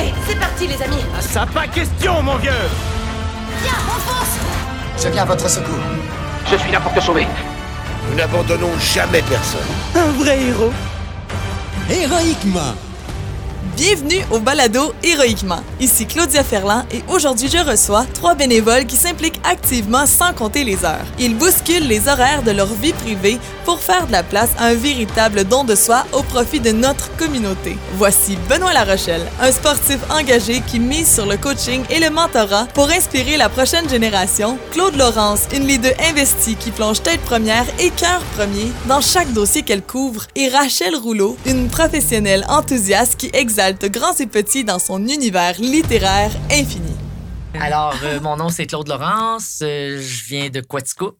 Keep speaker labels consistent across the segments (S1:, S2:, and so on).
S1: Allez, c'est parti, les amis.
S2: Ah, ça pas question, mon vieux
S1: Viens, on fonce
S3: Je viens à votre secours.
S4: Je suis là pour te sauver.
S5: Nous n'abandonnons jamais personne.
S2: Un vrai héros.
S6: Héroïquement.
S7: Bienvenue au balado Héroïquement. Ici Claudia Ferland et aujourd'hui je reçois trois bénévoles qui s'impliquent activement sans compter les heures. Ils bousculent les horaires de leur vie privée pour faire de la place à un véritable don de soi au profit de notre communauté. Voici Benoît Larochelle, un sportif engagé qui mise sur le coaching et le mentorat pour inspirer la prochaine génération. Claude Laurence, une leader investie qui plonge tête première et cœur premier dans chaque dossier qu'elle couvre. Et Rachel Rouleau, une professionnelle enthousiaste qui exalte grands et petits dans son univers littéraire infini.
S8: Alors, euh, mon nom, c'est Claude Laurence. Euh, je viens de Quaticook.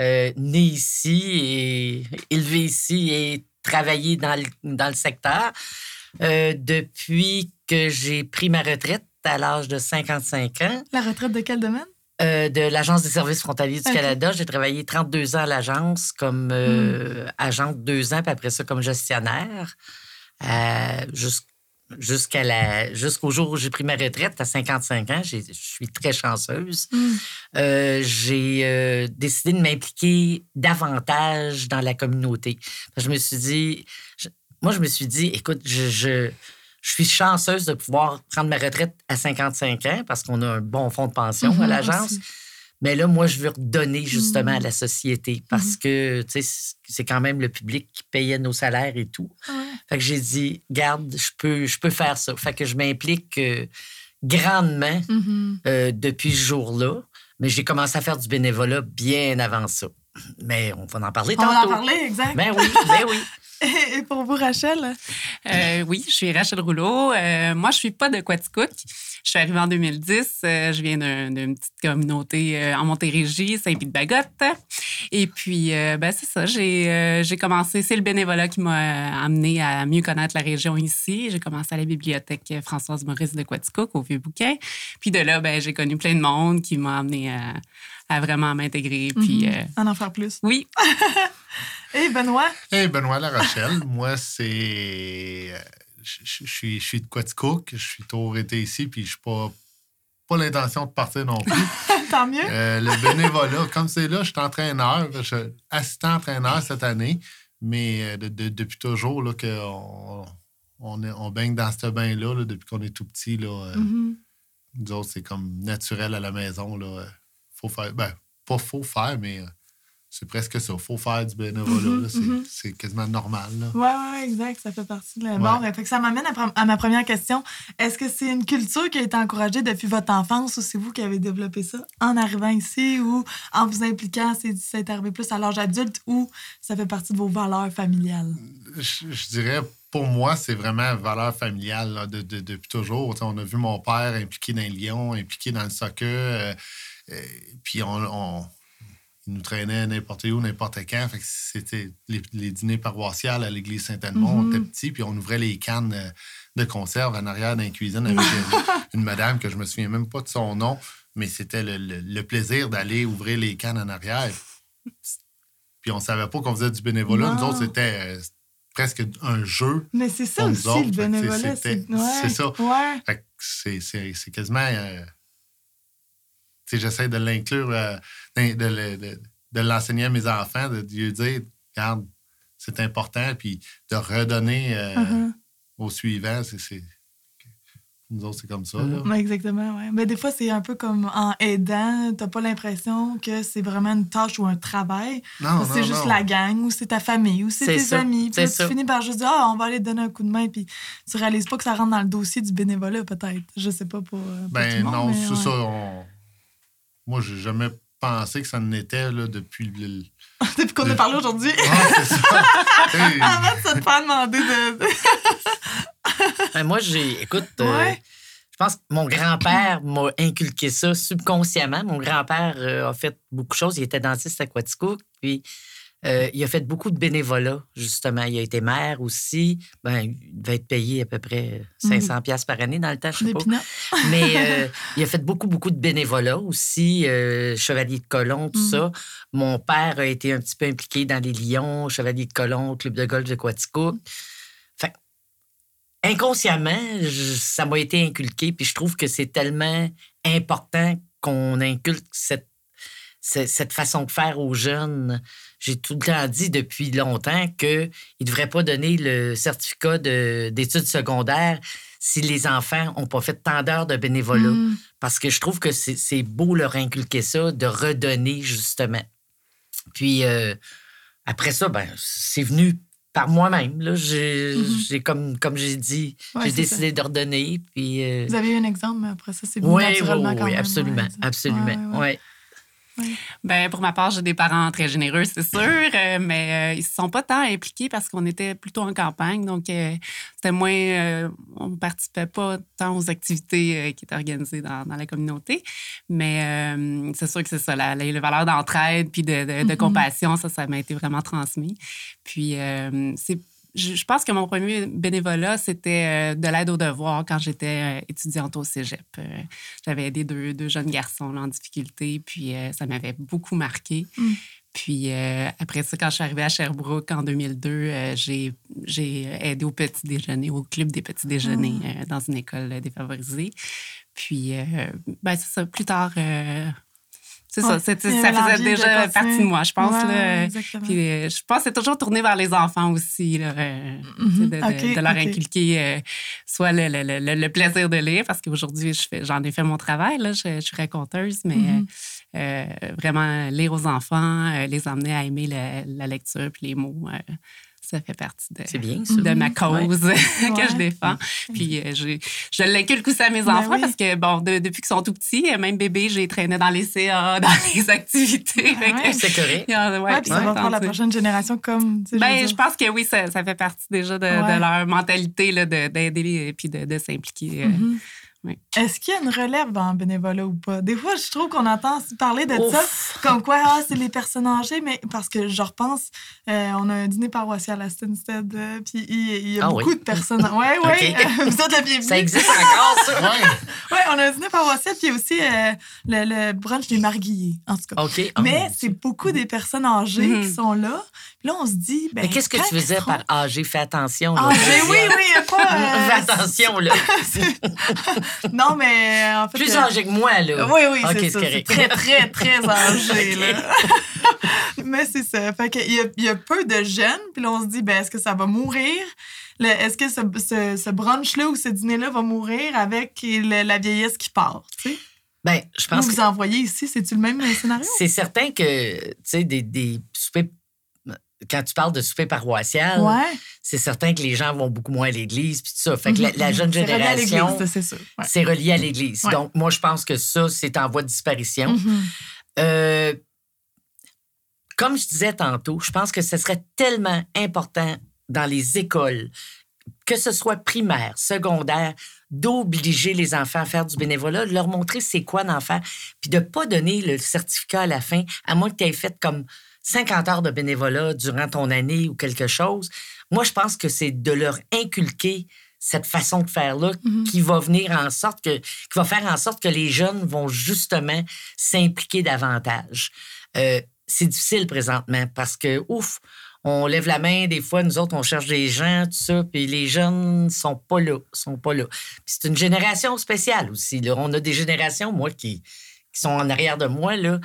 S8: Euh, né ici et élevé ici et travaillé dans le, dans le secteur. Depuis que j'ai pris ma retraite à l'âge de 55 ans,
S7: La retraite de quel domaine?
S8: de l'Agence des services frontaliers du. Canada. J'ai travaillé 32 ans à l'agence comme euh, agente deux ans, puis après ça comme gestionnaire. Euh, jus- Jusqu'à la, jusqu'au jour où j'ai pris ma retraite, à 55 ans, je suis très chanceuse. Euh, j'ai euh, décidé de m'impliquer davantage dans la communauté. Je me suis dit, je- moi, je me suis dit, écoute, je, je, je suis chanceuse de pouvoir prendre ma retraite à 55 ans parce qu'on a un bon fonds de pension à
S7: Mhm,
S8: l'agence. Mais là, moi, je veux redonner justement à la société parce que, tu sais, c'est quand même le public qui payait nos salaires et tout. Fait que j'ai dit, garde, je peux, je peux faire ça. Fait que je m'implique euh, grandement
S7: Mhm.
S8: euh, depuis ce jour-là. Mais j'ai commencé à faire du bénévolat bien avant ça. Mais on va en parler
S7: On va en
S8: tantôt.
S7: parler, exact.
S8: Ben oui, ben oui.
S7: Et pour vous, Rachel?
S9: Euh, oui, je suis Rachel Rouleau. Euh, moi, je suis pas de Quaticook. Je suis arrivée en 2010. Euh, je viens d'un- d'une petite communauté euh, en Montérégie, Saint-Pie-de-Bagotte. Et puis, euh, ben, c'est ça. J'ai euh, j'ai commencé. C'est le bénévolat qui m'a amené à mieux connaître la région ici. J'ai commencé à la bibliothèque Françoise Maurice de Quaticook, au Vieux-Bouquin. Puis de là, ben, j'ai connu plein de monde qui m'a amené à, à vraiment m'intégrer. Puis,
S7: Mhm.
S9: euh,
S7: En en faire plus.
S9: oui,
S7: Et Benoît?
S10: Hey, Benoît La Rochelle, moi, c'est. euh, Je suis, je suis de Quaticook, je suis toujours été ici, puis je n'ai pas, pas l'intention de partir non plus.
S7: Tant mieux.
S10: Euh, le bénévolat, comme c'est là, je suis entraîneur, je suis assistant entraîneur cette année, mais de- de- depuis toujours là, qu'on on, on baigne dans ce bain-là, là, depuis qu'on est tout petit. Là, euh,
S7: Mhm.
S10: Nous autres, c'est comme naturel à la maison. Là. Faut faire. Ben, pas faut faire, mais euh, c'est presque ça. Faut faire du bénévolat. C'est
S7: mhm.
S10: c'est quasiment normal.
S7: Oui, oui, exact. Ça fait partie de la
S10: Ouais.
S7: Bon, fait que ça m'amène à, ma première question. Est-ce que c'est une culture qui a été encouragée depuis votre enfance ou c'est vous qui avez développé ça en arrivant ici ou en vous impliquant, c'est arrivé plus à l'âge adulte ou ça fait partie de vos valeurs familiales?
S10: je, je dirais, pour moi, c'est vraiment valeur familiale là, de- de- depuis toujours. On a vu mon père impliqué dans les Lions, impliqué dans le soccer. euh, euh, puis on, on- il nous traînait n'importe où, n'importe quand. Fait que c'était les, les dîners paroissiales à l'église Saint-Edmond. On
S7: Mhm.
S10: était petits, puis on ouvrait les cannes euh, de conserve en arrière dans la cuisine avec une, une madame que je me souviens même pas de son nom, mais c'était le, le- le plaisir d'aller ouvrir les cannes en arrière. Puis on savait pas qu'on faisait du bénévolat. Nous autres, c'était euh, presque un jeu.
S7: Mais c'est ça aussi,
S10: autres,
S7: le bénévolat. C'est ouais,
S10: ça.
S7: Ouais.
S10: Fait que c'est, quasiment. euh, j'essaie de l'inclure, euh, de, de le- de- de l'enseigner à mes enfants, de lui dire, regarde, c'est important, puis de redonner euh,
S7: Mhm.
S10: au suivant. C'est, c'est- Nous autres, c'est comme ça. là.
S7: Ouais, exactement, ouais. Mais des fois, c'est un peu comme en aidant, t'as pas l'impression que c'est vraiment une tâche ou un travail.
S10: Non,
S7: c'est juste
S10: non.
S7: la gang ou c'est ta famille ou c'est
S8: C'est
S7: tes
S8: ça,
S7: amis. Puis
S8: c'est
S7: là,
S8: ça.
S7: tu finis par juste dire Ah, on va aller te donner un coup de main. Puis tu réalises pas que ça rentre dans le dossier du bénévolat, peut-être. Je sais pas pour. euh, tout
S10: Ben
S7: le monde,
S10: non,
S7: mais
S10: c'est
S7: ouais.
S10: ça. on- Moi, j'ai jamais pensé que ça en était là, depuis le.
S7: Depuis qu'on a parlé aujourd'hui.
S10: Ah, c'est ça. Hey,
S7: Avant de se te faire demander de.
S8: Ben, moi, j'ai. Écoute, euh,
S7: Ouais.
S8: je pense que mon grand-père m'a inculqué ça subconsciemment. Mon grand-père euh, a fait beaucoup de choses. Il était dentiste à Quaticook, puis euh, il a fait beaucoup de bénévolat, justement. Il a été maire aussi. Ben, il devait être payé à peu près 500 pièces par année dans le temps, je sais pas. Mais euh, il a fait beaucoup, beaucoup de bénévolat aussi, euh, chevalier de colon, tout
S7: Mhm.
S8: ça. Mon père a été un petit peu impliqué dans les Lions, chevalier de colon, club de golf de Quaticook. Fait inconsciemment, je- ça m'a été inculqué, puis je trouve que c'est tellement important qu'on inculque cette, ce- cette façon de faire aux jeunes. J'ai tout le temps dit depuis longtemps qu'ils ne devraient pas donner le certificat de- d'études secondaires si les enfants n'ont pas fait tant d'heures de bénévolat.
S7: Mm.
S8: Parce que je trouve que c'est beau leur inculquer ça, de redonner justement. Puis euh, après ça, ben, c'est venu par moi-même. là. J'ai, comme, comme j'ai dit,
S7: Ouais,
S8: j'ai décidé de redonner. Puis, euh,
S7: Vous avez eu un exemple, mais après ça, c'est venu
S8: oui, oui,
S7: naturellement
S8: oui,
S7: quand même.
S8: absolument,
S7: ouais.
S8: absolument.
S7: Ouais,
S9: Ben, pour ma part, j'ai des parents très généreux, c'est sûr, euh, mais euh, ils ne se sont pas tant impliqués parce qu'on était plutôt en campagne. Donc, euh, c'était moins. on ne participait pas tant aux activités qui étaient organisées dans, dans la communauté. Mais c'est sûr que c'est ça, la, la- les valeurs d'entraide puis de, de- de
S7: Mhm.
S9: compassion, ça, ça m'a été vraiment transmis. Puis, c'est. Je je pense que mon premier bénévolat, c'était euh, de l'aide aux devoirs quand j'étais euh, étudiante au cégep. Euh, J'avais aidé deux, deux jeunes garçons là, en difficulté, puis ça m'avait beaucoup marqué.
S7: Mm.
S9: Puis euh, après ça, quand je suis arrivée à Sherbrooke en 2002, euh, j'ai j'ai aidé au petit déjeuner, au club des petits déjeuners
S7: Ah.
S9: euh, dans une école défavorisée. Puis, ben, c'est ça, plus tard, c'est
S7: Ouais,
S9: ça, ça faisait
S7: de
S9: déjà partie de moi, je pense.
S7: Ouais,
S9: là.
S7: exactement.
S9: Puis euh, je pense que c'est toujours tourné vers les enfants aussi, là, euh,
S7: Mhm.
S9: sais, de, leur inculquer euh, soit le, le- le- le- plaisir de lire, parce qu'aujourd'hui, j'en ai fait mon travail, là, je, je suis raconteuse, mais euh, vraiment lire aux enfants, euh, les emmener à aimer la, la lecture puis les mots. Euh, ça fait partie de,
S8: bien,
S9: ma
S8: Ouais.
S9: cause que
S7: Ouais.
S9: je défends. Puis euh, je, je l'inculque aussi à mes
S7: Ben
S9: enfants
S7: oui.
S9: parce que, bon, de- depuis qu'ils sont tout petits, euh, même bébé, j'ai traîné dans les CA, dans les activités.
S7: Ouais.
S8: C'est correct.
S9: Ouais, ouais,
S7: Ouais, puis ça va faire la prochaine génération comme. tu sais,
S9: Ben, je pense que oui, ça, ça fait partie déjà de, leur mentalité là, de- d'aider et puis de, de s'impliquer. euh. Oui.
S7: Est-ce qu'il y a une relève dans le bénévolat ou pas? Des fois, je trouve qu'on entend parler de ça, comme quoi, ah, c'est les personnes âgées, mais parce que je repense, euh, on a un dîner paroissial à Stinstead, euh, puis il, y a
S8: Ah
S7: beaucoup
S8: oui.
S7: de personnes. Oui, oui,
S8: Ok.
S7: vous êtes la bienvenue.
S8: Ça existe encore, ça?
S10: Ouais.
S7: Oui, on a un dîner paroissial, puis aussi euh, le, le brunch des marguillés, en tout cas.
S8: OK. Oh,
S7: mais c'est beaucoup des personnes âgées
S9: Mhm.
S7: qui sont là. Là, on se dit. Ben,
S8: Mais qu'est-ce que tu faisais par âgé? Fais attention. là.
S7: Âgés, oui, oui, pas. euh,
S8: Fais attention, là.
S7: non, mais euh, en fait.
S8: Plus
S7: euh,
S8: âgé que moi, là.
S7: Oui, oui, c'est
S8: correct.
S7: très, très, très âgé, là. Mais c'est ça. Fait qu'il y a, il y a peu de jeunes, puis là, on se dit, ben, est-ce que ça va mourir? Est-ce que ce, ce, ce brunch-là ou ce dîner-là va mourir avec le- la vieillesse qui part? tu sais?
S8: Ben, je
S7: Vous
S8: pense
S7: vous
S8: que
S7: envoyez ici, c'est-tu le même scénario?
S8: c'est certain que, tu sais, des, des soupers... Quand tu parles de souper paroissial,
S7: Ouais.
S8: c'est certain que les gens vont beaucoup moins à l'église, puis tout ça. Fait que la, la jeune
S7: Mhm. À
S8: génération,
S7: c'est
S8: relié à l'église.
S7: Ouais.
S8: Donc, moi, je pense que ça, c'est en voie de disparition.
S7: Mhm.
S8: Euh, comme je disais tantôt, je pense que ce serait tellement important dans les écoles, que ce soit primaire, secondaire, d'obliger les enfants à faire du bénévolat, de leur montrer c'est quoi d'en faire, puis de ne pas donner le certificat à la fin, à moins que tu aies fait comme 50 heures de bénévolat durant ton année ou quelque chose. Moi, je pense que c'est de leur inculquer cette façon de faire-là
S7: Mhm.
S8: qui va venir en sorte que, qui va faire en sorte que les jeunes vont justement s'impliquer davantage. Euh, c'est difficile présentement parce que, ouf, on lève la main, des fois, nous autres, on cherche des gens, tout ça, puis les jeunes sont pas là, sont pas là. C'est une génération spéciale aussi. Là. On a des générations, moi, qui, qui sont en arrière de moi, là.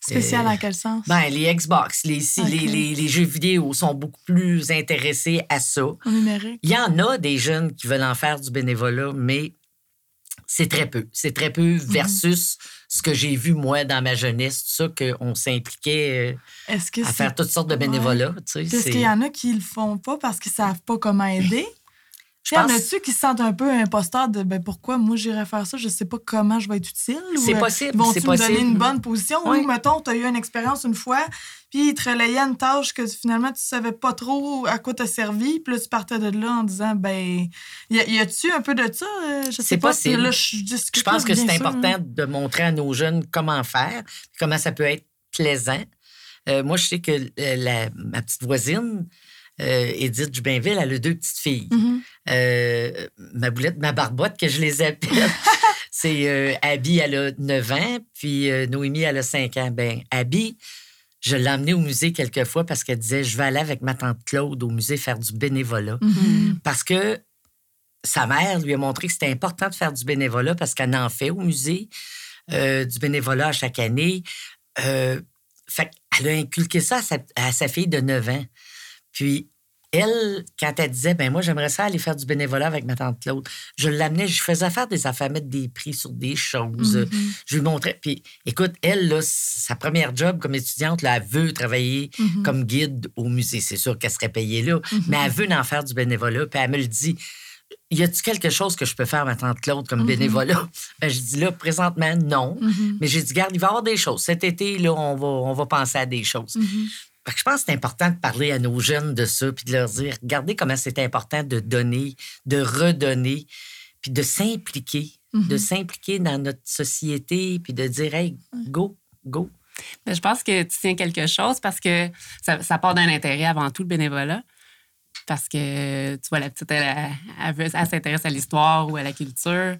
S7: Spécial
S8: Euh,
S7: en quel sens?
S8: Ben, les Xbox, les, les, les- les jeux vidéo sont beaucoup plus intéressés à ça.
S7: En numérique?
S8: Il y en a des jeunes qui veulent en faire du bénévolat, mais c'est très peu. C'est très peu
S7: Mhm.
S8: versus ce que j'ai vu, moi, dans ma jeunesse, tout ça, qu'on s'impliquait euh, à faire toutes sortes de
S7: Ouais.
S8: bénévolat. tu sais,
S7: Est-ce qu'il y en a qui le font pas parce qu'ils savent pas comment aider?
S8: Je
S7: Il y en
S8: pense-
S7: a-tu qui se sentent un peu imposteurs de ben, pourquoi moi j'irais faire ça, je sais pas comment je vais être utile?
S8: C'est
S7: euh,
S8: possible,
S7: Vont-tu
S8: c'est
S7: me donner
S8: possible.
S7: une bonne position?
S8: Oui.
S7: Ou, mettons, tu as eu une expérience une fois, puis ils te relayaient une tâche que finalement tu savais pas trop à quoi t'as servi, puis là tu partais de là en disant, ben, y, a-tu un peu de ça? Euh, Je sais
S8: C'est
S7: pas.
S8: possible.
S7: Là, je,
S8: Je pense que c'est important
S7: là.
S8: de montrer à nos jeunes comment faire, comment ça peut être plaisant. Euh, moi, je sais que euh, la- ma petite voisine, euh, Edith Dubinville, elle a deux petites filles.
S7: Mhm.
S8: Euh, ma boulette, ma barbotte, que je les appelle. c'est euh, Abby, elle a 9 ans, puis euh, Noémie, elle a 5 ans. Ben, Abby, je l'ai emmenée au musée quelques fois parce qu'elle disait Je vais aller avec ma tante Claude au musée faire du bénévolat.
S7: Mhm.
S8: Parce que sa mère lui a montré que c'était important de faire du bénévolat parce qu'elle en fait au musée, euh, du bénévolat à chaque année. Fait qu'elle a inculqué ça à sa, à sa fille de 9 ans. Puis, elle, quand elle disait, ben moi, j'aimerais ça aller faire du bénévolat avec ma tante Claude, je l'amenais, je faisais faire des affaires, mettre des prix sur des choses.
S7: Mhm.
S8: Je lui montrais. Puis, écoute, elle, là, sa première job comme étudiante, là, elle veut travailler
S7: Mhm.
S8: comme guide au musée. C'est sûr qu'elle serait payée là,
S7: Mhm.
S8: mais elle veut en faire du bénévolat. Puis, elle me le dit. Y a-tu quelque chose que je peux faire, ma tante Claude, comme bénévolat? Ben, je dis là, présentement, non. Mais j'ai dit, garde, il va y avoir des choses. Cet été, là, on va, on va penser à des choses.
S7: Mhm.
S8: Fait que je pense que c'est important de parler à nos jeunes de ça, puis de leur dire, regardez comment c'est important de donner, de redonner, puis de s'impliquer,
S7: Mhm.
S8: de s'impliquer dans notre société, puis de dire, hey, go, go.
S9: Je pense que tu tiens quelque chose parce que ça, ça part d'un intérêt avant tout, le bénévolat. Parce que, tu vois, la petite, elle, elle, elle veut- elle s'intéresse à l'histoire ou à la culture.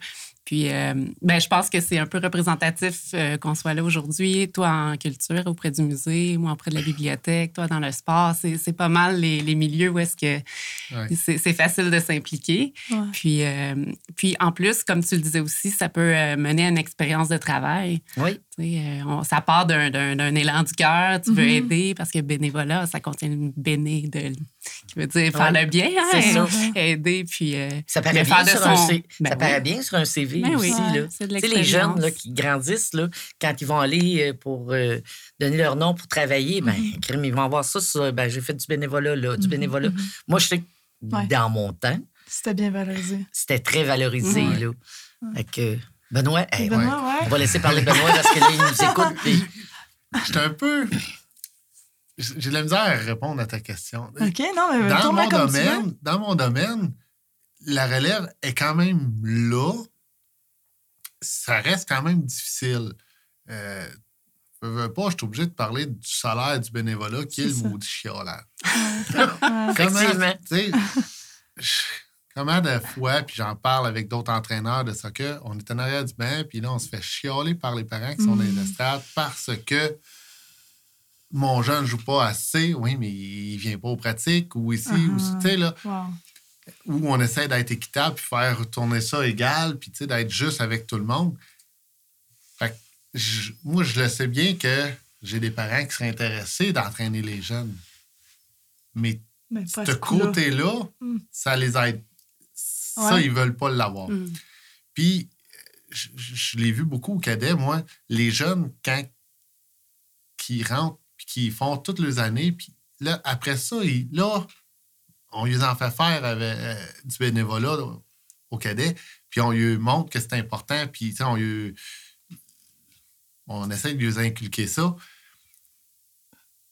S9: Puis, euh, ben, je pense que c'est un peu représentatif euh, qu'on soit là aujourd'hui. Toi en culture, auprès du musée, moi auprès de la bibliothèque, toi dans le sport. C'est c'est pas mal les, les milieux où est-ce que
S10: Ouais.
S9: c'est c'est facile de s'impliquer.
S7: Ouais.
S9: Puis, euh, puis, en plus, comme tu le disais aussi, ça peut euh, mener à une expérience de travail.
S8: Oui.
S9: Tu sais, euh, on- ça part d'un- d'un d'un élan du cœur. Tu veux
S7: Mhm.
S9: aider parce que bénévolat, ça contient une béné de, qui veut dire faire
S8: Ouais,
S9: le bien. hein,
S8: c'est ça.
S9: Aider, puis. euh,
S8: Ça paraît, bien
S9: faire de
S8: sur,
S9: son-
S8: un C-
S9: Ben
S8: ça
S9: oui.
S8: paraît bien sur un CV
S9: Ben oui.
S8: aussi.
S9: Ouais,
S8: là.
S9: c'est de
S8: Tu sais, les jeunes là, qui grandissent, là, quand ils vont aller euh, pour euh, donner leur nom pour travailler, ben,
S9: Mm-hmm.
S8: crime, ils vont voir ça. sur, ben, j'ai fait du bénévolat là, du
S7: Mhm,
S8: bénévolat.
S7: mhm.
S8: Moi, je sais que
S7: Ouais.
S8: dans mon temps,
S7: C'était bien valorisé.
S8: c'était très valorisé.
S7: Ouais.
S8: Là. Fait que, Benoît, hey,
S7: Benoît,
S8: on
S7: ouais.
S8: va laisser parler Benoît parce que là, il nous écoute. puis-
S10: J'étais un peu. J'ai de la misère à répondre à ta question.
S7: OK, non, mais
S10: Dans mon,
S7: comme tu veux.
S10: domaine, dans mon domaine, la relève est quand même là. Ça reste quand même difficile. Euh, veux, veux pas, je suis obligé de parler du salaire du bénévolat qui est,
S7: C'est
S10: le
S7: ça.
S10: maudit chiolage.
S7: Ouais.
S8: Effectivement.
S10: tu sais, je- Comment de fois, puis j'en parle avec d'autres entraîneurs de soccer, on est en arrière du banc, puis là, on se fait chialer par les parents qui sont dans les
S7: Mm.
S10: estrades parce que mon jeune ne joue pas assez. Oui, mais il vient pas aux pratiques, ou ici, ou
S7: Uh-huh.
S10: tu sais, là,
S7: Wow.
S10: où on essaie d'être équitable, puis faire tourner ça égal, puis tu sais, d'être juste avec tout le monde. Fait que je- moi, je le sais bien que j'ai des parents qui seraient intéressés d'entraîner les jeunes. Mais
S7: Mais pas
S10: ce côté-là,
S7: Mm.
S10: ça les aide. Ça,
S7: Ouais.
S10: ils veulent pas l'avoir.
S9: Mm.
S10: Puis, je, je- je l'ai vu beaucoup au cadet, moi, les jeunes, quand qui rentrent, qui font toutes les années, puis là, après ça, ils- là, on les en fait faire avec, euh, du bénévolat là, au cadet, puis on lui montre que c'est important, puis on lui- on essaie de lui inculquer ça.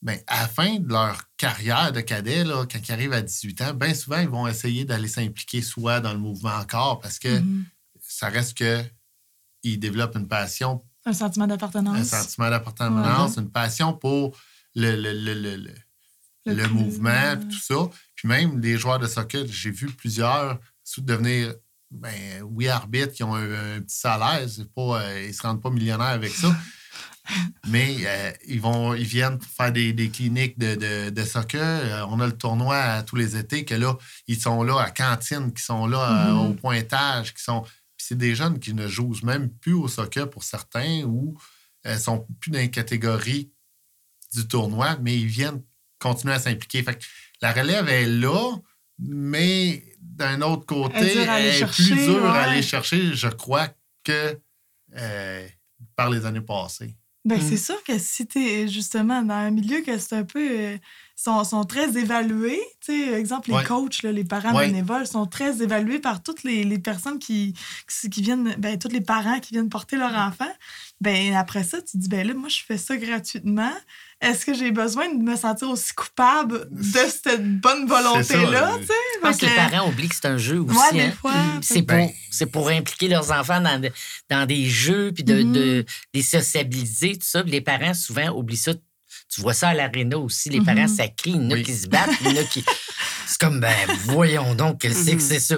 S10: Ben, à la fin de leur carrière de cadet, là, quand ils arrivent à 18 ans, bien souvent, ils vont essayer d'aller s'impliquer soit dans le mouvement encore parce que
S7: Mhm.
S10: ça reste que ils développent une passion,
S7: Un sentiment
S10: un
S7: d'appartenance.
S10: sentiment d'appartenance, une passion pour le, le, le, le, le- mouvement, tout ça. Puis même des joueurs de soccer, j'ai vu plusieurs devenir, ben, oui, arbitres qui ont un, un petit salaire. Pas, euh, ils ne se rendent pas millionnaires avec ça. Mais euh, ils, vont, ils viennent faire des, des cliniques de, de, de soccer. Euh, on a le tournoi à tous les étés que là, ils sont là à cantine, qui sont là
S7: Mhm.
S10: au pointage, qui sont. Puis c'est des jeunes qui ne jouent même plus au soccer pour certains ou euh, sont plus dans les catégories du tournoi, mais ils viennent continuer à s'impliquer. Fait que la relève est là, mais d'un autre côté,
S7: Elle est
S10: elle
S7: chercher,
S10: plus dure à aller chercher, je crois, que euh, par les années passées.
S7: Ben, c'est sûr que si tu es justement dans un milieu que c'est un peu. euh, sont, sont très évalués. Tu sais, exemple, les
S10: Ouais.
S7: coachs, là, les parents
S10: Ouais.
S7: bénévoles sont très évalués par toutes les, les personnes qui, qui, qui viennent. Ben, tous les parents qui viennent porter leur enfant. Ben, après ça, tu dis, ben là, moi, je fais ça gratuitement. Est-ce que j'ai besoin de me sentir aussi coupable de cette bonne volonté-là? tu sais?
S8: Je pense que les parents oublient que c'est un jeu aussi.
S7: Ouais, des
S8: hein.
S7: fois.
S8: C'est
S10: Ben-
S8: pour, c'est pour impliquer leurs enfants dans, de- dans des jeux, puis de,
S7: Mhm.
S8: de les sociabiliser, tout ça. Puis les parents, souvent, oublient ça. Tu vois ça à l'aréna aussi. Les parents, ça crie. Il y en a
S10: Oui.
S8: qui se battent, il y en a qui. C'est comme, ben, voyons donc, qu'est-ce que
S9: Mhm.
S8: c'est ça?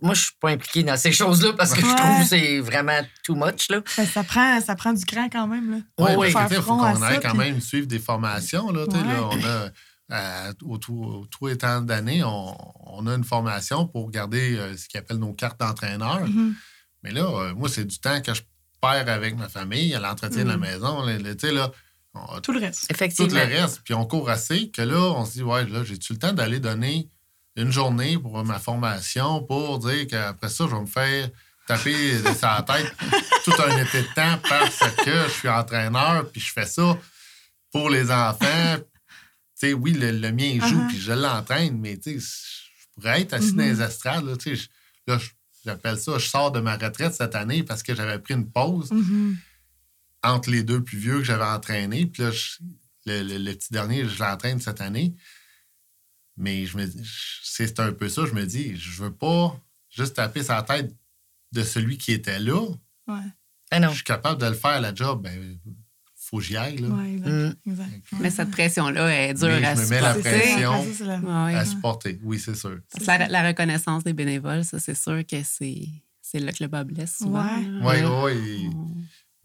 S8: Moi, je suis pas impliqué dans ces choses-là parce que je trouve que c'est vraiment too much, là.
S7: Ben, ça, prend, ça prend du cran quand même. Là.
S8: Ouais, ouais,
S7: faire
S10: Il faut qu'on aille quand
S7: puis-
S10: même suivre des formations. Là, tu sais,
S7: Ouais.
S10: là, on a à- au tout, tout étant d'années, on, on a une formation pour garder euh, ce qu'ils appellent nos cartes d'entraîneur.
S7: Mhm.
S10: Mais là, euh, moi, c'est du temps que je perds avec ma famille, à l'entretien de la
S7: Mhm.
S10: maison. sais, là, on-
S7: Tout le reste.
S10: tout le
S8: Effectivement.
S10: reste. Puis on court assez que là, on se dit, ouais, là, j'ai-tu le temps d'aller donner une journée pour ma formation pour dire qu'après ça, je vais me faire taper la tête tout un été de temps parce que je suis entraîneur puis je fais ça pour les enfants. Tu sais, oui, le, le mien joue
S7: Uh-huh.
S10: puis je l'entraîne, mais tu sais, je pourrais être assis dans
S7: Mhm.
S10: les estrades. Là, tu sais, je- là, j'appelle ça, je sors de ma retraite cette année parce que j'avais pris une pause
S7: Mhm.
S10: Entre les deux plus vieux que j'avais entraînés. Puis là, je- le, le- le petit dernier, je l'entraîne cette année. Mais je me c'est un peu ça. Je me dis, je veux pas juste taper sa tête de celui qui était là.
S7: Ouais.
S8: Ah non.
S10: Je suis capable de le faire, la job. Ben, faut que j'y aille. Là.
S7: Ouais, exact.
S8: Mm.
S7: exact.
S9: Mais cette pression-là est dure
S10: Mais
S9: à
S10: je me mets la
S9: supporter.
S10: pression.
S7: Ça, c'est la-
S9: Ouais.
S10: À supporter. Oui, c'est sûr.
S9: La, la reconnaissance des bénévoles, ça, c'est sûr que c'est c'est là que le bas blesse souvent.
S10: Oui, oui.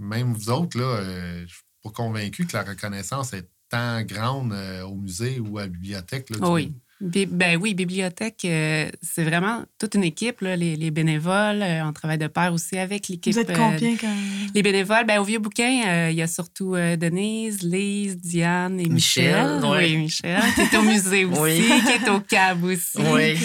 S10: Même vous autres, là, euh, je suis pas convaincu que la reconnaissance est tant grande euh, au musée ou à la bibliothèque. Là,
S9: Oui. Bi- Ben oui, bibliothèque, euh, c'est vraiment toute une équipe, là, les, les bénévoles. euh, on travaille de pair aussi avec l'équipe.
S7: Vous êtes
S9: euh,
S7: combien quand.
S9: les bénévoles, ben, au Vieux Bouquin, euh, il y a surtout euh, Denise, Lise, Diane et Michel.
S8: Michel, ouais.
S9: Oui, Michel, qui est au musée aussi,
S8: Oui.
S9: qui est au CAB aussi.
S8: Oui.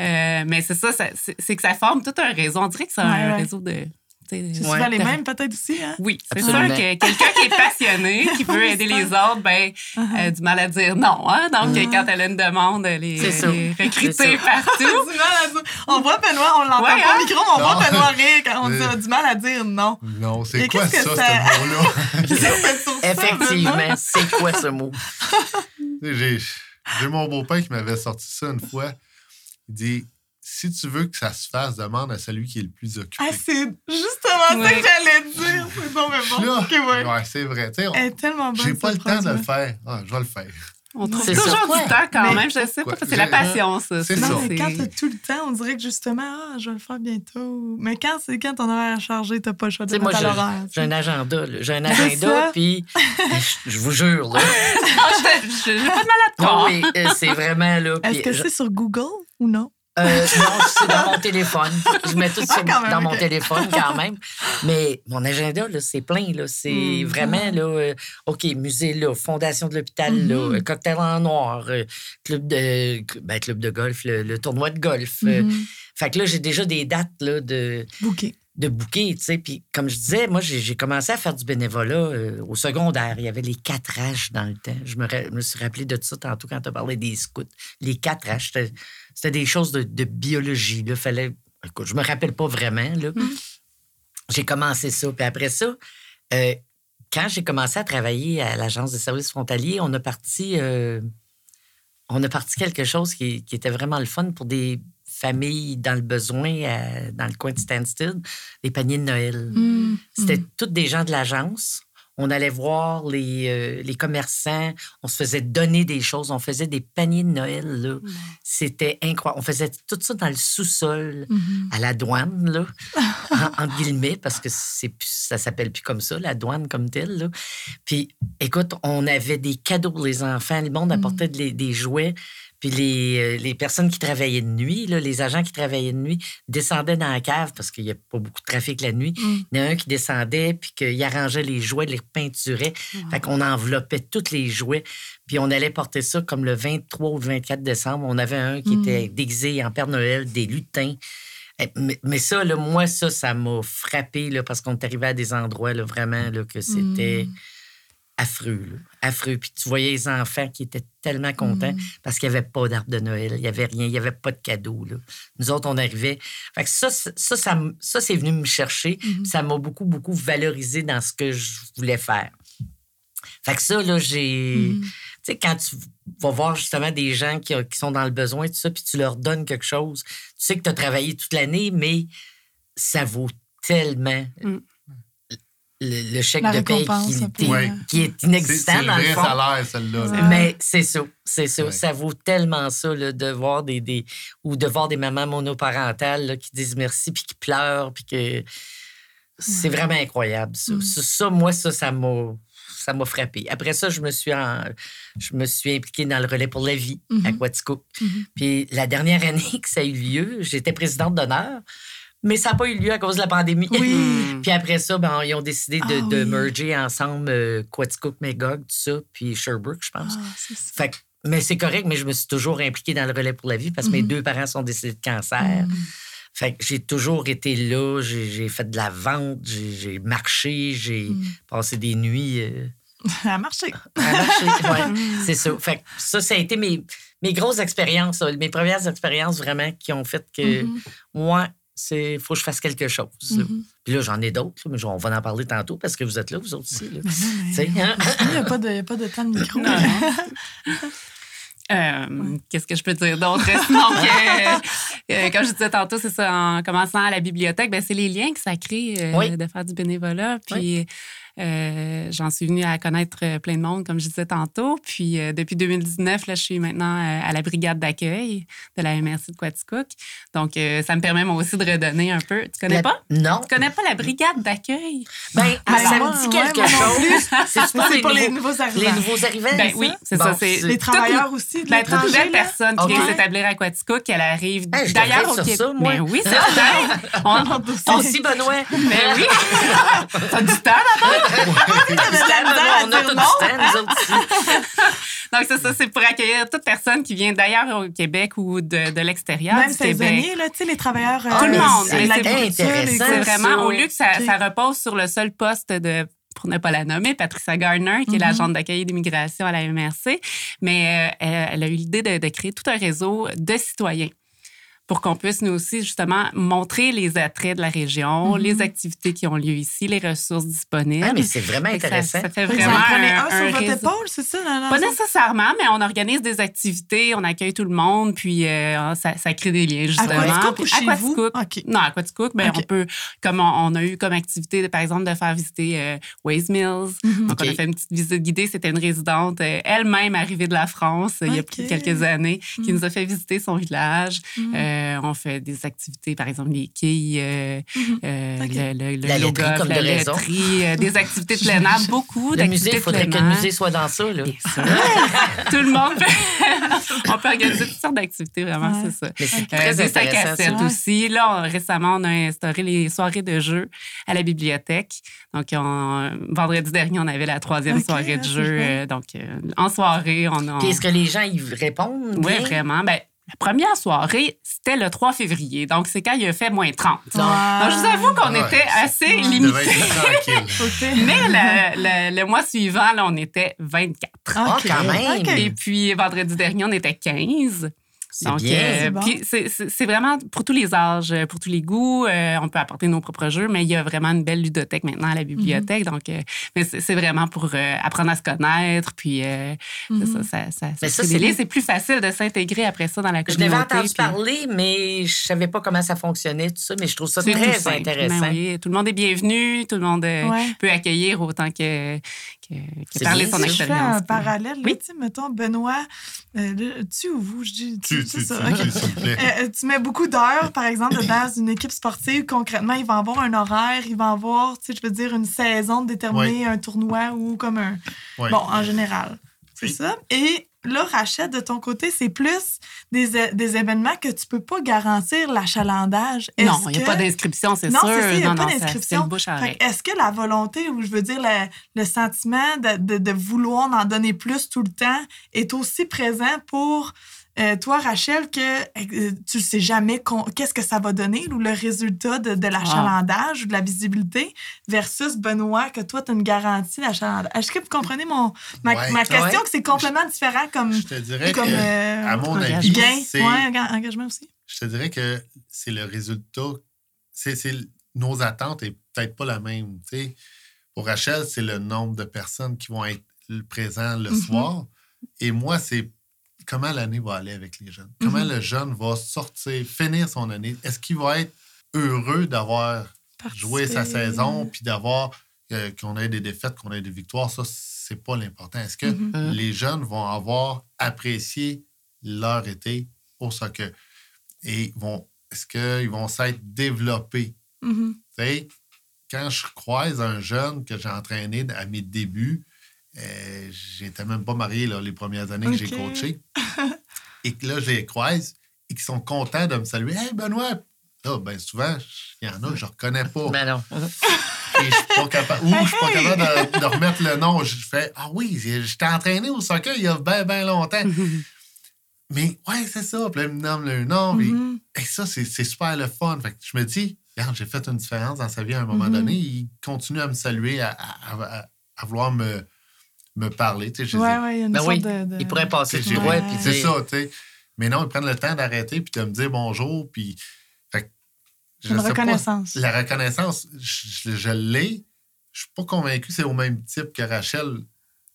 S9: Euh, mais c'est ça, ça- c'est que ça forme tout un réseau. On dirait que c'est un
S7: ouais.
S9: réseau de.
S7: C'est souvent les mêmes, peut-être aussi, hein?
S9: Oui, c'est sûr que quelqu'un qui est passionné, qui veut aider les autres, ben, a du mal à dire non. Hein? Donc,
S7: Mm.
S9: quand elle a une demande, elle est, est recrutée partout.
S7: Du mal à dire- On voit Benoît, on l'entend
S9: Ouais,
S7: pas
S9: hein?
S7: au micro, mais on
S10: Non.
S7: voit Benoît rire quand on dit
S10: Euh.
S7: du mal à dire non.
S10: Non, c'est quoi ça,
S7: que
S10: ce mot-là?
S8: Effectivement, c'est quoi ce mot?
S10: J'ai j'ai mon beau-père qui m'avait sorti ça une fois. Il dit Si tu veux que ça se fasse, demande à celui qui est le plus occupé.
S7: Ah, c'est justement ça
S9: Ouais.
S7: que j'allais dire. C'est bon, mais bon.
S10: Là,
S7: Ok, ouais.
S10: ouais, c'est vrai. Tu sais, on-
S7: Elle est tellement bonne.
S10: J'ai pas le temps de le faire. Ah, je vais le faire.
S9: On trouve
S8: C'est
S9: toujours
S8: ça.
S9: du temps quand
S7: Mais-
S9: même, je sais pas, c'est la ça.
S10: C'est
S7: Non,
S10: ça.
S7: mais quand t'as tout le temps, on dirait que justement, ah, je vais le faire bientôt. Mais quand c'est quand ton horaire est chargé, t'as pas le choix de mettre l'horaire.
S8: j'ai un agenda. là. J'ai un
S7: ça.
S8: agenda, puis je, je vous jure, là.
S9: Ah, J'ai pas de corps.
S8: oui, euh, c'est vraiment, là.
S7: Est-ce que
S8: je-
S7: c'est sur Google ou non?
S8: Euh, non, c'est dans mon téléphone. Je mets tout ça
S7: Ah,
S8: dans mon téléphone quand même. Mais mon agenda, c'est plein. C'est
S7: Mm.
S8: vraiment, là, euh, OK, musée, là, fondation de l'hôpital, là, euh, cocktail en noir, euh, club, de, ben, club de golf, le, le tournoi de golf.
S7: Mhm.
S8: Fait que là, j'ai déjà des dates là, de,
S7: Booké.
S8: de bouquets, tu sais. Puis comme je disais, moi, j'ai commencé à faire du bénévolat euh, au secondaire. Il y avait les quatre H dans le temps. Je me suis rappelé de ça tantôt quand tu parlais des scouts. Les quatre H, c'était- des choses de, de biologie. Là. Fallait, écoute, je me rappelle pas vraiment. Là. J'ai commencé ça. Puis après ça, euh, quand j'ai commencé à travailler à l'Agence des services frontaliers, on a parti, euh, on a parti quelque chose qui, qui était vraiment le fun pour des familles dans le besoin, à- dans le coin de Stansted, les paniers de Noël.
S7: Mm.
S8: C'était tous des gens de l'agence. On allait voir les, euh, les commerçants, on se faisait donner des choses, on faisait des paniers de Noël. là. C'était incroyable. On faisait tout ça dans le sous-sol,
S7: Mhm.
S8: à la douane, là, en, guillemets, parce que c'est ça s'appelle plus comme ça, la douane comme telle. là. Puis, écoute, on avait des cadeaux pour les enfants. Le monde apportait des, des jouets. Puis les, euh, les personnes qui travaillaient de nuit, là, les agents qui travaillaient de nuit, descendaient dans la cave parce qu'il n'y a pas beaucoup de trafic la nuit.
S7: Mm.
S8: Il y en a un qui descendait, puis qu'il arrangeait les jouets, les peinturait. Fait qu'on enveloppait tous les jouets. Puis on allait porter ça comme le 23 ou le 24 décembre. On avait un qui
S7: Mm.
S8: était déguisé en Père Noël, des lutins. Eh, Mais, mais ça, là, moi, ça, ça m'a frappé là, parce qu'on est arrivé à des endroits là, vraiment là, que c'était
S7: Mm.
S8: Affreux. là. Affreux. Puis tu voyais les enfants qui étaient tellement contents
S7: Mm.
S8: parce qu'il n'y avait pas d'arbre de Noël, il n'y avait rien, il n'y avait pas de cadeaux. là. Nous autres, on arrivait. Fait que ça, ça, ça, ça, ça, c'est venu me chercher. Puis Ça m'a beaucoup, beaucoup valorisé dans ce que je voulais faire. Fait que ça, là, j'ai.
S7: Mhm.
S8: Tu sais, quand tu vas voir justement des gens qui, qui sont dans le besoin, tout ça, puis tu leur donnes quelque chose, tu sais que tu as travaillé toute l'année, mais ça vaut tellement
S9: Mm.
S8: Le, le chèque de paie qui,
S10: Ouais.
S8: est inexistant
S10: c'est le
S8: dans le
S10: vrai
S8: fond.
S10: salaire, celle-là.
S7: Ouais.
S8: Mais c'est ça, c'est ça.
S10: Ouais.
S8: Ça vaut tellement ça là, de voir des, des ou de voir des mamans monoparentales là, qui disent merci puis qui pleurent puis que c'est vraiment incroyable. Ça.
S7: Mm.
S8: Ça, ça, moi ça ça m'a ça m'a frappé. Après ça, je me suis, en- je me suis impliquée dans le relais pour la vie à
S7: Mhm.
S8: Quaticook.
S7: Mhm.
S8: Puis la dernière année que ça a eu lieu, j'étais présidente d'honneur, mais ça n'a pas eu lieu à cause de la pandémie.
S7: Oui.
S8: puis après ça, ben, ils ont décidé de,
S7: Ah
S8: de
S7: oui.
S8: merger ensemble euh, Quaticook, Magog, tout ça, puis Sherbrooke, je pense.
S7: Ah, ça.
S8: Fait que- mais c'est correct, mais je me suis toujours impliquée dans le relais pour la vie parce que mes
S7: Mhm.
S8: deux parents sont décédés de cancer.
S7: Mhm.
S8: Fait que j'ai toujours été là, j'ai fait de la vente, j'ai marché, j'ai
S7: Mhm.
S8: passé des nuits euh,
S7: a marché.
S8: à marcher. Ouais, c'est ça. Fait que ça, ça a été mes, mes grosses expériences, mes premières expériences vraiment qui ont fait que
S7: Mhm.
S8: moi, c'est faut que je fasse quelque chose. là.
S7: Mhm.
S8: Puis là, j'en ai d'autres, mais on va en parler tantôt parce que vous êtes là, vous autres aussi. là.
S7: Mais non, mais-
S8: Tu sais, hein?
S7: Il n'y a, pas de- il y a pas de temps de micro.
S9: Non. Euh, Qu'est-ce que je peux dire d'autre? Sinon, que, euh, comme je disais tantôt, c'est ça, en commençant à la bibliothèque, ben, c'est les liens que ça crée euh,
S8: Oui.
S9: de faire du bénévolat. Puis euh, j'en suis venue à connaître euh, plein de monde, comme je disais tantôt. Puis euh, depuis 2019, là, je suis maintenant à la brigade d'accueil de la MRC de Quaticook. Donc, ça me permet moi aussi de redonner un peu. Tu connais
S8: La-
S9: pas?
S8: Non.
S9: Tu connais pas la brigade d'accueil?
S8: Ben,
S7: Ben,
S8: ça me dit quelque chose. C'est les
S7: pour les
S8: nouveaux,
S7: nouveaux arrivants.
S8: les nouveaux arrivants.
S9: Ben oui, c'est
S8: Bon,
S9: ça. C'est
S7: Les travailleurs aussi de
S9: toute
S7: l'étranger.
S9: nouvelle personne qui vient s'établir à Quaticook, elle arrive
S8: Hey,
S9: d'ailleurs au Québec. Mais oui, c'est ça. On-
S8: aussi, Benoît.
S9: Mais oui. Ça a du temps, là.
S8: On a tout.
S9: Donc, c'est ça, c'est pour accueillir toute personne qui vient d'ailleurs au Québec ou de, de l'extérieur
S7: Même saisonniers, là, tu sais, les travailleurs.
S8: Ah,
S9: Tout le monde.
S8: c'est
S9: vraiment, au lieu que ça,
S7: Ok.
S9: ça repose sur le seul poste de pour ne pas la nommer, Patricia Gardner, qui est
S7: Mhm.
S9: l'agente d'accueil et d'immigration à la MRC, mais euh, elle, elle a eu l'idée de, de créer tout un réseau de citoyens pour qu'on puisse nous aussi justement montrer les attraits de la région,
S7: Mhm.
S9: les activités qui ont lieu ici, les ressources disponibles.
S8: Ah, mais c'est vraiment
S9: ça-
S8: intéressant.
S9: Ça, fait
S7: Vous
S9: vraiment
S7: en prenez
S9: un,
S7: un sur
S9: un
S7: votre épaule, c'est ça? Là,
S9: Pas nécessairement, mais on organise des activités, on accueille tout le monde, puis euh, ça, ça crée des liens, justement.
S7: Quaticook
S9: Puis
S7: ou chez
S9: à
S7: vous?
S9: Quaticook. Non, à Quaticook, ben,
S7: OK.
S9: on peut, comme on, on a eu comme activité, de- par exemple, de faire visiter euh, Waze Mills.
S7: Mhm.
S9: Donc, on a fait une petite visite guidée. C'était une résidente, euh, elle-même arrivée de la France euh, il y a quelques années, qui
S7: Mhm.
S9: nous a fait visiter son village. Euh, on fait des activités, par exemple, les quilles, euh,
S7: Mhm.
S9: euh, le, le, le
S8: La
S9: yoga,
S8: laiterie, comme
S9: la
S8: de
S9: laiterie, euh, des activités de plein air, beaucoup
S8: Le musée,
S9: d'activités
S8: il faudrait que le musée soit dans ça. Là.
S9: Tout le monde peut. on peut organiser toutes sortes d'activités, vraiment,
S7: Ouais.
S9: c'est ça.
S8: Mais c'est
S9: Euh,
S8: très
S9: des sacs à aussi. Là, on- récemment, on a instauré les soirées de jeux à la bibliothèque. Donc, on- vendredi dernier, on avait la troisième soirée de
S7: ah,
S9: euh, donc, euh, en soirée, on a.
S8: Puis est-ce que les gens y répondent?
S9: Oui,
S8: bien?
S9: vraiment. Ben, la première soirée, c'était le 3 février. Donc, c'est quand il a fait moins 30.
S7: Ouais.
S9: Donc, je vous avoue qu'on
S10: Ouais,
S9: était assez limité. Mais le, le- le mois suivant, là, on était 24.
S8: Ah, quand même.
S9: Et puis, vendredi dernier, on était 15.
S8: C'est bien.
S7: Bon.
S9: puis c'est- c'est c'est vraiment pour tous les âges, euh, pour tous les goûts. euh, on peut apporter nos propres jeux, mais il y a vraiment une belle ludothèque maintenant à la bibliothèque.
S7: Mm-hmm.
S9: Donc, euh, mais c'est c'est vraiment pour euh, apprendre à se connaître. Puis, euh, c'est ça, ça, ça,
S8: Mais
S9: ça
S8: ça,
S9: crée
S8: c'est-
S9: plus facile de s'intégrer après ça dans la
S8: Je
S9: communauté.
S8: l'avais entendu
S9: puis-
S8: parler, mais je savais pas comment ça fonctionnait, tout ça, mais je trouve ça très intéressant.
S9: Ben oui, tout le monde est bienvenu, tout le monde euh,
S7: Ouais.
S9: peut accueillir autant que, que, que parler son
S8: ça.
S7: Je fais
S9: expérience.
S7: un parallèle.
S9: Oui.
S7: Tu mettons, Benoît, euh, là, tu ou vous? Je dis
S10: Tu, tu,
S7: ça,
S10: tu,
S7: OK.
S10: tu.
S7: Euh, euh, tu mets beaucoup d'heures, par exemple, dans une équipe sportive. Concrètement, il va avoir un horaire, il va avoir, tu sais, je veux dire, une saison de déterminer un tournoi ou comme un.
S10: Ouais.
S7: Bon, en général. C'est
S10: Oui.
S7: ça. Et là, Rachel, de ton côté, c'est plus des, des événements que tu peux pas garantir l'achalandage.
S9: Non, il n'y a
S7: que-
S9: pas d'inscription, c'est
S7: Non,
S9: sûr.
S7: c'est ça, il y a
S9: non,
S7: pas
S9: non,
S7: d'inscription. Est-ce que la volonté, ou je veux dire le, le sentiment de, de- de vouloir en donner plus tout le temps est aussi présent pour euh, toi, Rachel, que euh, tu ne sais jamais qu'est-ce que ça va donner ou le résultat de, de l'achalandage ou de la visibilité versus Benoît, que toi, tu as une garantie d'achalandage. Est-ce que vous comprenez mon, ma,
S10: Ouais.
S7: ma question,
S8: Ouais.
S7: que c'est complètement différent comme,
S10: Je te dirais
S7: comme
S10: que,
S7: euh,
S10: à mon
S9: engagement.
S10: avis,
S7: gain,
S10: c'est,
S7: ouais, enga- engagement aussi?
S10: je te dirais que c'est le résultat. C'est, c'est nos attentes et peut-être pas la même. tu sais. Pour Rachel, c'est le nombre de personnes qui vont être présents le
S7: Mhm.
S10: soir. Et moi, c'est comment l'année va aller avec les jeunes? Comment
S7: Mhm.
S10: le jeune va sortir, finir son année? Est-ce qu'il va être heureux d'avoir joué sa saison puis d'avoir euh, qu'on ait des défaites, qu'on ait des victoires? Ça, c'est pas l'important. Est-ce que
S7: Mhm.
S8: Mhm.
S10: les jeunes vont avoir apprécié leur été au soccer? Et vont, est-ce qu'ils vont s'être développés?
S7: Mhm.
S10: Tu sais, quand je croise un jeune que j'ai entraîné à mes débuts, Euh, J'étais même pas marié là, les premières années que j'ai coaché. et que là, je les croise et qu'ils sont contents de me saluer. Hey, Benoît! Là, ben souvent, il y en a que je reconnais pas.
S8: Ben non.
S10: Et je suis pas capable. Ou je suis pas capable de, de remettre le nom. Je fais Ah oui, j'étais entraîné au soccer il y a bien, bien longtemps. Mais ouais, c'est ça. Puis là, il me nomme le nom.
S7: Mhm.
S10: et ça, c'est c'est super le fun. Fait que je me dis, regarde, j'ai fait une différence dans sa vie à un moment
S7: Mhm.
S10: donné. Il continue à me saluer, à, à- à- à vouloir me, me parler. Tu sais, je
S7: Ouais,
S10: dis,
S7: ouais, il y a une
S8: Ben
S7: sorte
S8: oui,
S7: de, de-
S8: il pourrait passer
S10: c'est
S8: du puis
S10: c'est ça, tu sais. Mais non, ils prennent le temps d'arrêter puis de me dire bonjour. Puis, fait je
S7: Une
S10: sais pas,
S7: reconnaissance.
S10: la reconnaissance, je, je- je l'ai. Je suis pas convaincu que c'est au même type que Rachel.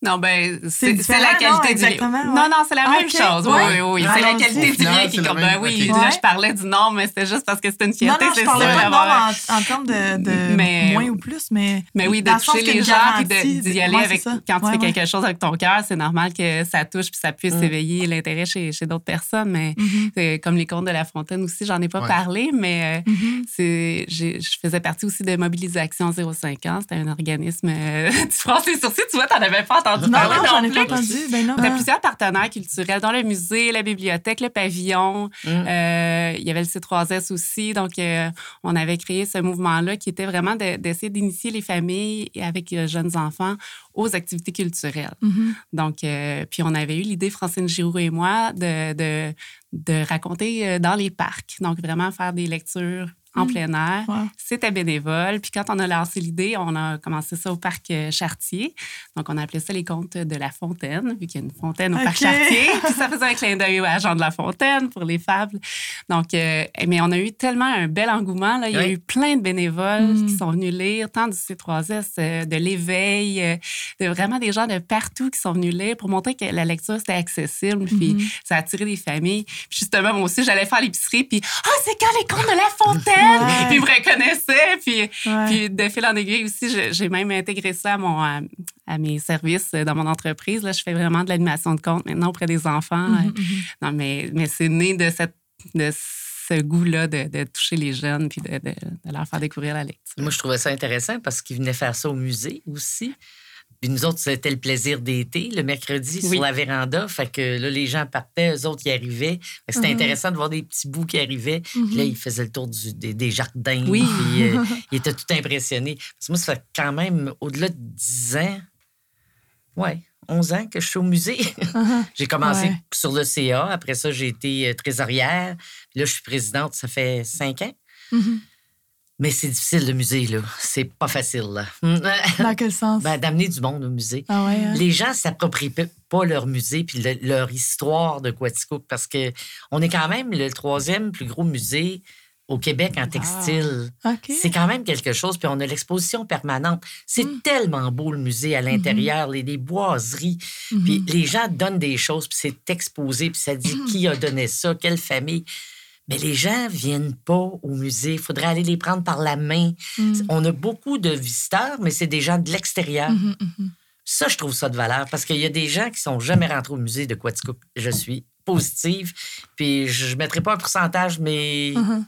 S9: Non, ben,
S7: C'est
S9: la
S7: non,
S9: qualité du
S7: exactement, ouais.
S9: Non, non, c'est la
S7: Ah,
S9: même chose. Oui, oui, oui.
S7: Ah,
S9: C'est la
S7: non,
S9: qualité du lien qui comme,
S10: même,
S9: ben oui. Là, je parlais du nom, mais c'était juste parce que c'était une
S7: Non,
S9: fierté.
S7: non, je
S9: c'est
S7: parlais pas de
S9: d'avoir-
S7: nombre en, en termes de, de
S9: Mais-
S7: moins ou plus, mais.
S9: Mais oui, de toucher les gens puis d'y aller
S7: ouais,
S9: avec. Quand tu
S7: Ouais,
S9: fais
S7: ouais.
S9: quelque chose avec ton cœur, c'est normal que ça touche puis ça puisse
S8: Mm.
S9: éveiller l'intérêt chez, chez d'autres personnes. Mais
S7: Mhm.
S9: c'est comme les contes de La Fontaine aussi, j'en ai pas parlé, mais euh,
S7: Mhm.
S9: c'est, j'ai- je faisais partie aussi de Mobilisation 05 ans. C'était un organisme. tu fronces les sourcils, tu vois, t'en avais pas entendu
S7: Non,
S9: parler
S7: non,
S9: non
S7: j'en ai
S9: plus.
S7: pas entendu. Ben non.
S9: On a
S7: Ah.
S9: plusieurs partenaires culturels, dont le musée, la bibliothèque, le pavillon.
S8: Mm.
S9: Euh, il y avait le C3S aussi. Donc, euh, on avait créé ce mouvement-là qui était vraiment de- d'essayer d'initier les familles avec euh, jeunes enfants aux activités culturelles.
S7: Mhm.
S9: Donc, euh, puis on avait eu l'idée, Francine Giroux et moi, de, de, de raconter dans les parcs. Donc, vraiment faire des lectures en
S7: Mm.
S9: plein air.
S7: Wow.
S9: C'était bénévole. Puis quand on a lancé l'idée, on a commencé ça au parc euh, Chartier. Donc, on appelait ça les contes de la fontaine, vu qu'il y a une fontaine au parc. Chartier. Puis ça faisait un clin d'œil à Jean de la Fontaine pour les fables. Donc, euh, mais on a eu tellement un bel engouement. Là. Il y a eu plein de bénévoles
S7: Mm.
S9: qui sont venus lire, tant du C3S, euh, de l'éveil, de vraiment des gens de partout qui sont venus lire pour montrer que la lecture, c'était accessible. Puis
S7: Mhm.
S9: ça a attiré des familles. Puis justement, moi aussi, j'allais faire l'épicerie. Puis, ah, c'est quand les contes de la Fontaine?
S7: Ouais.
S9: Puis ils me reconnaissaient. Puis,
S7: Ouais.
S9: puis de fil en aiguille aussi, j'ai même intégré ça à, mon, à, à mes services dans mon entreprise. Là, je fais vraiment de l'animation de compte maintenant auprès des enfants.
S7: Mhm,
S9: Euh,
S7: mhm.
S9: Non, mais, mais c'est né de, cette, de ce goût-là de, de toucher les jeunes puis de, de- de leur faire découvrir la lecture.
S8: Moi, je trouvais ça intéressant parce qu'ils venaient faire ça au musée aussi. Puis nous autres, c'était le plaisir d'été, le mercredi,
S9: Oui.
S8: sur la véranda. Fait que là, les gens partaient, eux autres, y arrivaient. C'était
S7: Mhm.
S8: intéressant de voir des petits bouts qui arrivaient. Puis là, ils faisaient le tour du- des, des jardins.
S9: Oui.
S8: Puis euh, ils étaient tout impressionnés. Parce que moi, ça fait quand même au-delà de 10 ans, ouais, 11 ans que je suis au musée.
S7: Mhm.
S8: j'ai commencé
S7: Ouais.
S8: sur le CA. Après ça, j'ai été euh, trésorière. Là, je suis présidente, ça fait 5 ans.
S7: Mhm.
S8: Mais c'est difficile, le musée, là. C'est pas facile, là.
S7: Dans quel sens?
S8: Ben, d'amener du monde au musée.
S7: ah ouais. hein?
S8: Les gens s'approprient pas leur musée puis le- leur histoire de Quaticook parce que on est quand même le troisième plus gros musée au Québec en textile.
S7: OK.
S8: C'est quand même quelque chose. Puis on a l'exposition permanente. C'est
S7: Mm.
S8: tellement beau, le musée à l'intérieur, les, les boiseries.
S7: Mhm.
S8: Puis les gens donnent des choses, puis c'est exposé, puis ça dit qui a donné ça, quelle famille. Mais les gens viennent pas au musée. Il faudrait aller les prendre par la main.
S7: Mhm.
S8: On a beaucoup de visiteurs, mais c'est des gens de l'extérieur.
S7: Mhm, mhm.
S8: Ça, je trouve ça de valeur parce qu'il y a des gens qui sont jamais rentrés au musée de Quaticook. Je suis positive. Puis je ne mettrai pas un pourcentage, mais
S7: Mhm.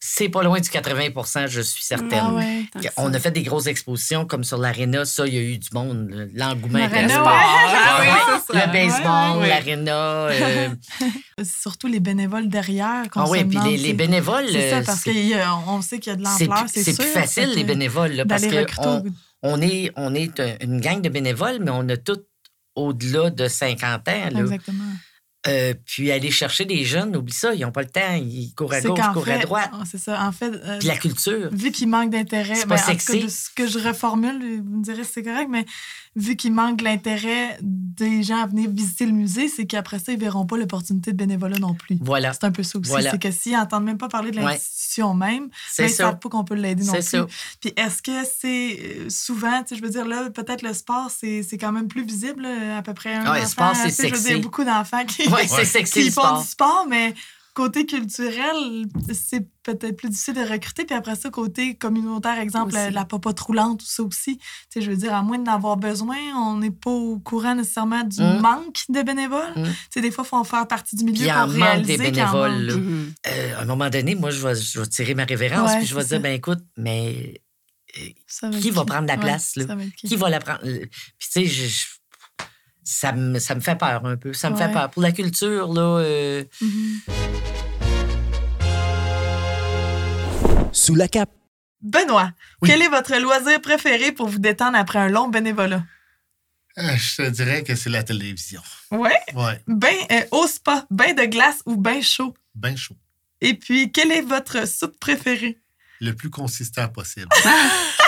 S8: C'est pas loin du 80% je suis certaine.
S7: Ah ouais.
S8: On a fait des grosses expositions comme sur l'Arena. Ça, il y a eu du monde. le- L'engouement était
S7: ouais.
S8: Ouais. Le baseball, l'Arena. euh,
S7: C'est Surtout les bénévoles derrière qu'on
S8: ah oui, puis les, bénévoles.
S7: C'est ça,
S8: euh,
S7: parce qu'on sait qu'il y a de l'ampleur, c'est
S8: c'est plus facile, les bénévoles, là, parce
S7: recruter
S8: on, est, on est un- une gang de bénévoles, mais on a tout au-delà de 50 ans. là.
S7: Exactement.
S8: Euh, puis aller chercher des jeunes, oublie ça, ils n'ont pas le temps. Ils courent à gauche,
S7: qu'en
S8: courent à droite.
S7: oh, C'est ça. En fait, euh,
S8: Puis la culture.
S7: vu qu'il manque d'intérêt,
S8: C'est
S7: ben, ce que je reformule, vous me direz si c'est correct, mais vu qu'il manque l'intérêt des gens à venir visiter le musée, c'est qu'après ça, ils verront pas l'opportunité de bénévolat non plus.
S8: Voilà.
S7: C'est un peu ça aussi.
S8: Voilà.
S7: C'est que s'ils n'entendent même pas parler de
S8: Ouais.
S7: l'institution même,
S8: C'est
S7: ben, ils savent pas qu'on peut l'aider non
S8: C'est
S7: plus.
S8: ça.
S7: Puis est-ce que c'est euh, souvent, tu sais, je veux dire, là, peut-être le sport, c'est c'est quand même plus visible, là, à peu près un
S8: Ouais, le sport, c'est
S7: sais, Je veux
S8: sexy.
S7: dire, beaucoup d'enfants qui,
S8: sexy,
S7: qui
S8: le
S7: font du sport, mais côté culturel, c'est peut-être plus difficile de recruter. Puis après ça, côté communautaire, exemple,
S9: Aussi.
S7: la popote roulante, tout ça aussi. Tu sais, je veux dire, à moins d'en avoir besoin, on n'est pas au courant nécessairement du
S8: Mm.
S7: manque de bénévoles.
S8: Mm.
S7: Tu sais, des fois, il faut faire partie du milieu
S8: Il y
S7: pour
S8: en manque des
S7: y en
S8: bénévoles.
S7: manque.
S9: Mhm.
S8: Euh, à un moment donné, moi, je vais, je vais tirer ma révérence,
S7: Ouais,
S8: puis je vais dire, ben écoute, mais
S7: va
S8: qui va prendre la
S7: Ouais,
S8: place, là?
S7: qui?
S8: qui va la prendre? Puis tu sais, je- ça me, ça me fait peur un peu. Ça me
S7: Ouais.
S8: fait peur. Pour la culture, là, euh,
S6: Sous la cape.
S7: Benoît,
S10: Oui.
S7: quel est votre loisir préféré pour vous détendre après un long bénévolat?
S10: Euh, je te dirais que c'est la télévision.
S7: Ouais?
S10: Ouais,
S7: Bain euh, au spa, bain de glace ou bain chaud?
S10: bien chaud.
S7: Et puis, quelle est votre soupe préférée?
S10: Le plus consistant possible.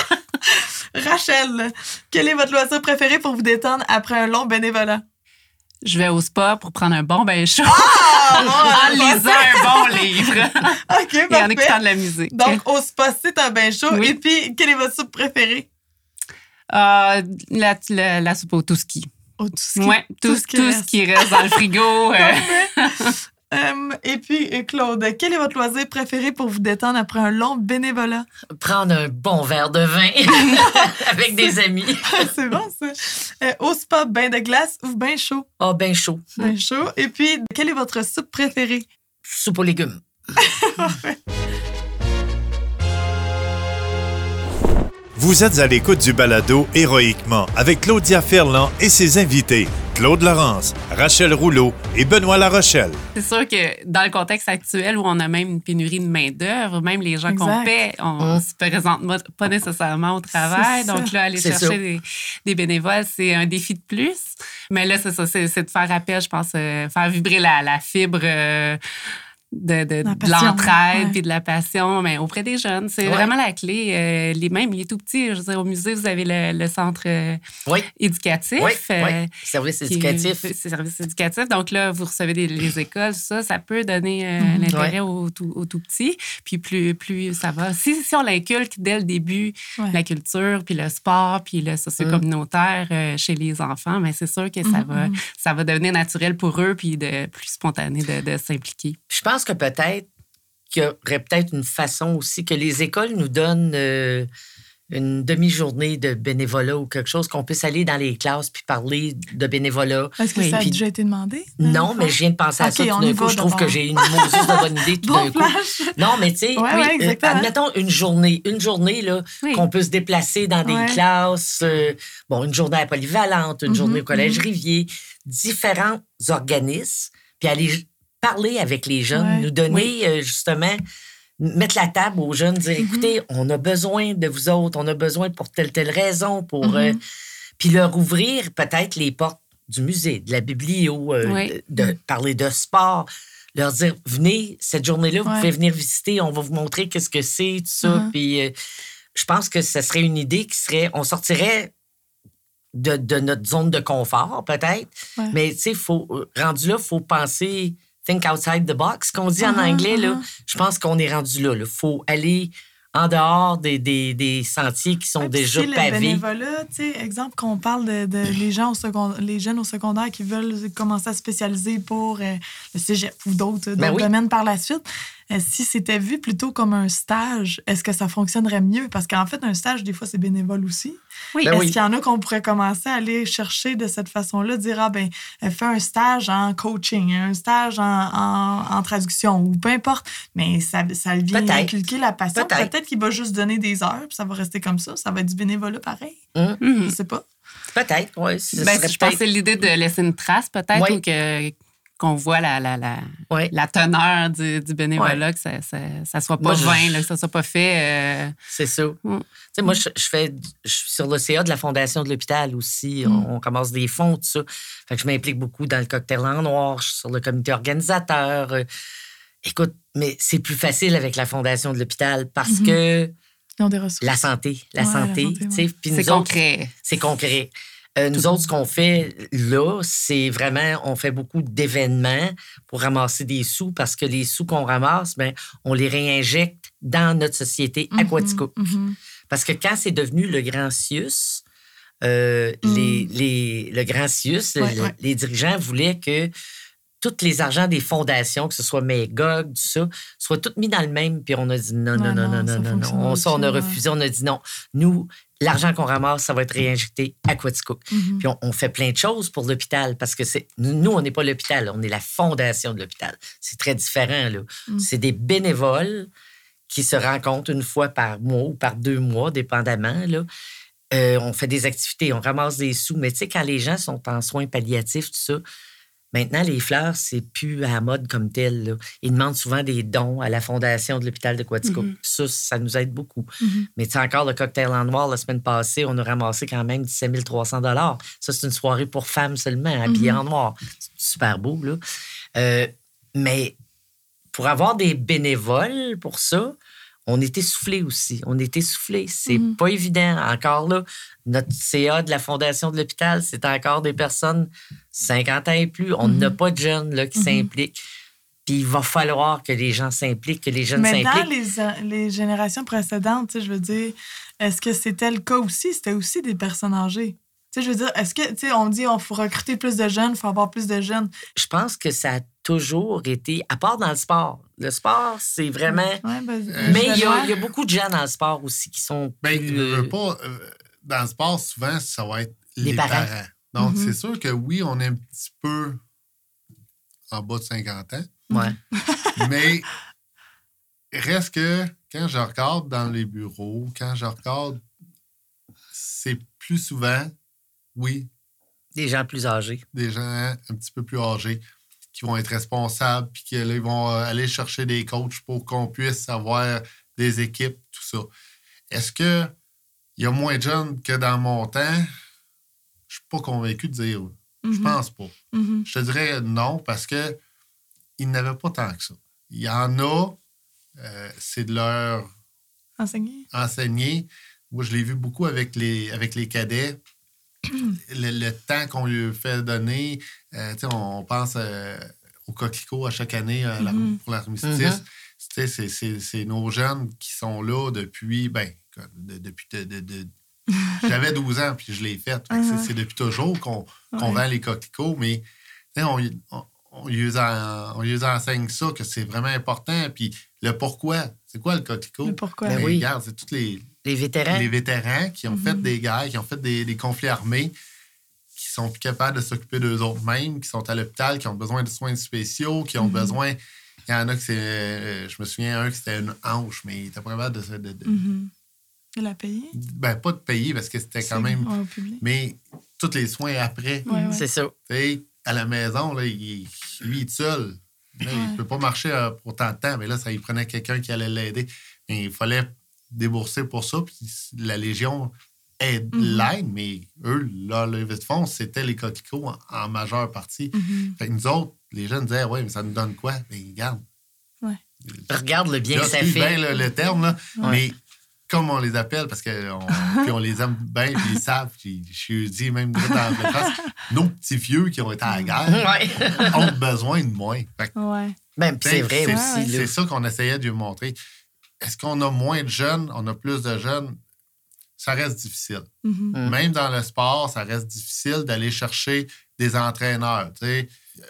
S7: Rachel, quel est votre loisir préféré pour vous détendre après un long bénévolat?
S9: Je vais au spa pour prendre un bon bain chaud
S7: Ah,
S9: en lisant un bon livre
S7: OK,
S9: et en écoutant de la musique.
S7: Donc, au spa, c'est un bain chaud.
S9: Oui.
S7: Et puis, quelle est votre soupe préférée?
S9: Ah, la, la, la soupe au tout ski.
S7: Oh, tout qui,
S9: Ouais, tout,
S7: ce qui
S9: tout
S7: reste.
S9: ce qui reste dans le frigo. euh.
S7: Euh, et puis, euh, Claude, quel est votre loisir préféré pour vous détendre après un long bénévolat?
S8: prendre un bon verre de vin avec des amis.
S7: c'est bon, ça. Euh, au spa, bain de glace ou bain chaud?
S8: Ah, ben chaud.
S7: Bain chaud. Et puis, quelle est votre soupe préférée?
S8: Soupe aux légumes.
S11: Vous êtes à l'écoute du balado Héroïquement avec Claudia Ferland et ses invités, Claude Laurence, Rachel Rouleau et Benoît Larochelle.
S9: C'est sûr que dans le contexte actuel où on a même une pénurie de main-d'œuvre, même les gens qu'on paie, on
S8: Mm.
S9: se présente pas nécessairement au travail. Donc là, aller chercher des, des bénévoles, c'est un défi de plus. Mais là, c'est ça, c'est c'est de faire appel, je pense, euh, faire vibrer la, la fibre. euh, de, de,
S7: La
S9: de
S7: passion,
S9: l'entraide
S7: ouais.
S9: puis de la passion mais auprès des jeunes. C'est
S8: Ouais.
S9: vraiment la clé. Euh, les mêmes, il est tout petit. Je veux dire, au musée, vous avez le, le centre euh,
S8: Oui,
S9: éducatif.
S8: oui,
S9: euh,
S8: oui. Service
S9: est-
S8: éducatif.
S9: C'est service éducatif. Donc là, vous recevez des, les écoles, tout ça, ça peut donner euh,
S7: Mhm.
S9: l'intérêt au, tout, au tout petit. Puis plus, plus ça va. Si, si on l'inculque dès le début,
S7: Ouais.
S9: la culture, puis le sport, puis le socio-communautaire euh, chez les enfants, mais c'est sûr que ça,
S7: Mhm,
S9: va, ça va devenir naturel pour eux, puis de, plus spontané de, de s'impliquer.
S8: Je pense que peut-être qu'il y aurait peut-être une façon aussi que les écoles nous donnent euh, une demi-journée de bénévolat ou quelque chose, qu'on puisse aller dans les classes puis parler de bénévolat.
S7: Est-ce que
S9: Oui.
S7: ça a
S8: Puis-
S7: déjà été demandé?
S8: Non, mais je viens de penser à ça tout d'un coup. Je trouve que j'ai une de bonne idée tout
S7: Bon
S8: d'un coup. Non, mais tu sais,
S7: Ouais,
S8: oui,
S7: ouais,
S8: euh, admettons une journée, une journée là,
S9: Oui.
S8: qu'on peut se déplacer dans des
S7: Ouais.
S8: classes, euh, bon, une journée à Polyvalente, une
S7: Mhm,
S8: journée au Collège
S7: mhm.
S8: Rivier, différents organismes, puis aller parler avec les jeunes,
S7: Ouais.
S8: nous donner euh, justement, mettre la table aux jeunes, dire,
S7: Mhm.
S8: écoutez, on a besoin de vous autres, on a besoin pour telle, telle raison, pour... Euh, puis leur ouvrir peut-être les portes du musée, de la biblio, euh,
S9: Oui.
S8: de, de parler de sport, leur dire venez cette journée-là, vous
S7: Ouais.
S8: pouvez venir visiter, on va vous montrer qu'est-ce que c'est, tout ça.
S7: Mhm.
S8: Puis euh, je pense que ce serait une idée qui serait, on sortirait de, de notre zone de confort peut-être,
S7: Ouais.
S8: mais tu sais, faut rendu là, faut penser think outside the box, qu'on dit en
S7: Mhm,
S8: anglais là.
S7: mhm.
S8: Je pense qu'on est rendu là. Il faut aller en dehors des, des, des sentiers qui sont
S7: Ouais,
S8: déjà
S7: si le
S8: pavés.
S7: bénévolat, tu sais, exemple qu'on parle de, de les gens au second- les jeunes au secondaire qui veulent commencer à se spécialiser pour euh, le cégep ou d'autres
S8: Ben oui.
S7: domaines par la suite. Si c'était vu plutôt comme un stage, est-ce que ça fonctionnerait mieux? Parce qu'en fait, un stage, des fois, c'est bénévole aussi.
S9: Oui.
S8: Ben
S7: Est-ce
S8: oui.
S7: qu'il y en a qu'on pourrait commencer à aller chercher de cette façon-là, dire, ah ben, fais un stage en coaching, un stage en, en- en traduction ou peu importe, mais ça, ça vient
S8: Peut-être.
S7: inculquer la passion.
S8: Peut-être.
S7: Peut-être qu'il va juste donner des heures, puis ça va rester comme ça. Ça va être du bénévolat pareil.
S9: Mhm.
S7: Je sais pas.
S8: Peut-être, oui.
S9: Ben, je pense que
S8: peut-être-
S9: c'est l'idée de laisser une trace, peut-être,
S8: Oui.
S9: ou que qu'on voit la, la, la,
S8: Ouais.
S9: la teneur du, du bénévolat, que ça, ça, ça soit pas
S8: Moi, je-
S9: vain, là, que ça soit pas fait. euh,
S8: C'est ça.
S9: Mm.
S8: Tu sais, moi, je, je fais, je suis sur l'OCA de la Fondation de l'hôpital aussi.
S7: Mm.
S8: On, on commence des fonds, tout ça. Fait que je m'implique beaucoup dans le cocktail en noir, je suis sur le comité organisateur. Euh, Écoute, mais c'est plus facile avec la Fondation de l'hôpital parce
S7: Mhm.
S8: que
S7: Ils ont des ressources.
S8: la santé, la
S7: Ouais,
S8: santé,
S7: santé,
S9: C'est concret.
S8: C'est concret. Euh, nous autres, ce qu'on fait là, c'est vraiment, on fait beaucoup d'événements pour ramasser des sous parce que les sous qu'on ramasse, ben, on les réinjecte dans notre société
S7: Mhm,
S8: Aquatico.
S7: mhm.
S8: Parce que quand c'est devenu le Grand Sius, euh,
S7: Mm.
S8: les, les- le Grand Sius,
S7: Ouais,
S8: le-
S7: ouais.
S8: les dirigeants voulaient que tous les argents des fondations, que ce soit Magog, tout ça, soient tous mis dans le même. Puis on a dit non, non,
S7: Non,
S8: non,
S7: non,
S8: non, non. On, ça, on a refusé, on a dit non. Nous, l'argent qu'on ramasse, ça va être réinjecté à Quaticook.
S7: Mhm.
S8: Puis on, on fait plein de choses pour l'hôpital parce que c'est nous, on n'est pas l'hôpital, on est la fondation de l'hôpital. C'est très différent. là.
S7: Mm.
S8: C'est des bénévoles qui se rencontrent une fois par mois ou par deux mois, dépendamment, là, Euh, on fait des activités, on ramasse des sous. Mais tu sais, quand les gens sont en soins palliatifs, tout ça, maintenant, les fleurs, c'est plus à la mode comme tel. là. Ils demandent souvent des dons à la fondation de l'hôpital de Quatico.
S9: Mhm.
S8: Ça, ça nous aide beaucoup.
S7: Mhm.
S8: Mais tu sais, encore le cocktail en noir, la semaine passée, on a ramassé quand même 17 300 Ça, c'est une soirée pour femmes seulement, habillées
S7: Mhm.
S8: en noir. C'est super beau, là. Euh, mais pour avoir des bénévoles pour ça, on est essoufflé aussi. On est essoufflé. C'est
S7: Mhm.
S8: pas évident. Encore là, notre CA de la Fondation de l'hôpital, c'est encore des personnes 50 ans et plus. On
S7: Mhm.
S8: n'a pas de jeunes là, qui
S7: Mhm.
S8: s'impliquent. Puis il va falloir que les gens s'impliquent, que les jeunes
S7: Mais dans
S8: s'impliquent.
S7: les, les générations précédentes, je veux dire, est-ce que c'était le cas aussi? C'était aussi des personnes âgées. Tu sais, je veux dire, est-ce que, tu sais, on dit on faut recruter plus de jeunes, il faut avoir plus de jeunes.
S8: Je pense que ça a toujours été, à part dans le sport. Le sport, c'est vraiment.
S7: Ouais, ben,
S8: Mais il y, a,
S7: Benoît.
S8: il y a beaucoup de gens dans le sport aussi qui sont.
S10: Ben,
S8: plus, euh,
S10: pas. euh, dans le sport, souvent, ça va être les,
S8: Les parents.
S10: parents. Donc,
S7: Mhm.
S10: c'est sûr que oui, on est un petit peu en bas de 50 ans,
S8: ouais.
S10: mais reste que quand je regarde dans les bureaux, quand je regarde, c'est plus souvent, oui,
S8: Des gens plus âgés.
S10: des gens un petit peu plus âgés qui vont être responsables, puis qui là, ils vont euh, aller chercher des coachs pour qu'on puisse avoir des équipes, tout ça. Est-ce que il y a moins de jeunes que dans mon temps? Je suis pas convaincu de dire. Je
S7: Mhm.
S10: pense pas.
S7: Mhm.
S10: Je te dirais non parce que ils n'avaient pas tant que ça. Il y en a, euh, c'est de leur
S7: Enseigner.
S10: enseigner. Moi, je l'ai vu beaucoup avec les, avec les cadets. Le, le temps qu'on lui fait donner, euh, on pense euh, au coquelicot à chaque année la-
S7: Mhm.
S10: pour l'armistice.
S8: Mhm.
S10: Sais, C'est nos jeunes qui sont là depuis, ben, de- depuis de- de- j'avais 12 ans puis je l'ai fait. Fait que c'est-. C'est depuis toujours qu'on
S7: Ouais.
S10: vend les coquelicots, mais on, on, on lui en- on lui enseigne ça, que c'est vraiment important. Puis le pourquoi, c'est quoi le coquelicot?
S7: Le pourquoi?
S8: Ben
S10: Ben,
S8: oui.
S10: Regarde, c'est tous les,
S8: Les vétérans.
S10: les vétérans qui ont
S7: Mhm.
S10: fait des guerres, qui ont fait des, des conflits armés, qui sont plus capables de s'occuper d'eux autres mêmes, qui sont à l'hôpital, qui ont besoin de soins spéciaux, qui ont
S7: Mhm.
S10: besoin. Il y en a que c'est. euh, je me souviens un qui c'était une hanche, mais il était pas capable de. de- de-.
S7: Il a payé.
S10: ben, pas de payer parce que c'était quand même. Mais tous les soins après.
S7: Ouais, ouais.
S8: C'est ça.
S10: Tu sais, à la maison, là, il, lui, il est seul. Là, Il ne peut pas marcher euh, pour tant de temps, mais là, ça, il prenait quelqu'un qui allait l'aider. Mais il fallait débourser pour ça. Puis la Légion aide
S7: Mhm.
S10: l'aide, mais eux, leur levée de fonds, c'était les coquelicots en, en majeure partie.
S7: Mhm.
S10: Fait que nous autres, les jeunes disaient, ouais, mais ça nous donne quoi? Mais regarde.
S7: Ouais.
S8: Regarde le bien que ça fait.
S10: bien le, le terme, là,
S8: Ouais.
S10: mais comme on les appelle, parce qu'on puis on les aime bien, puis ils savent, puis je suis dit même dans la face, nos petits vieux qui ont été à la guerre
S8: Ouais.
S10: ont besoin de moins. Fait
S7: Ouais.
S8: Ben, c'est vrai
S10: c'est-
S8: aussi.
S10: C'est ça qu'on essayait de lui montrer. Est-ce qu'on a moins de jeunes, on a plus de jeunes? Ça reste difficile.
S7: Mhm.
S8: Mm.
S10: Même dans le sport, ça reste difficile d'aller chercher des entraîneurs. tu sais.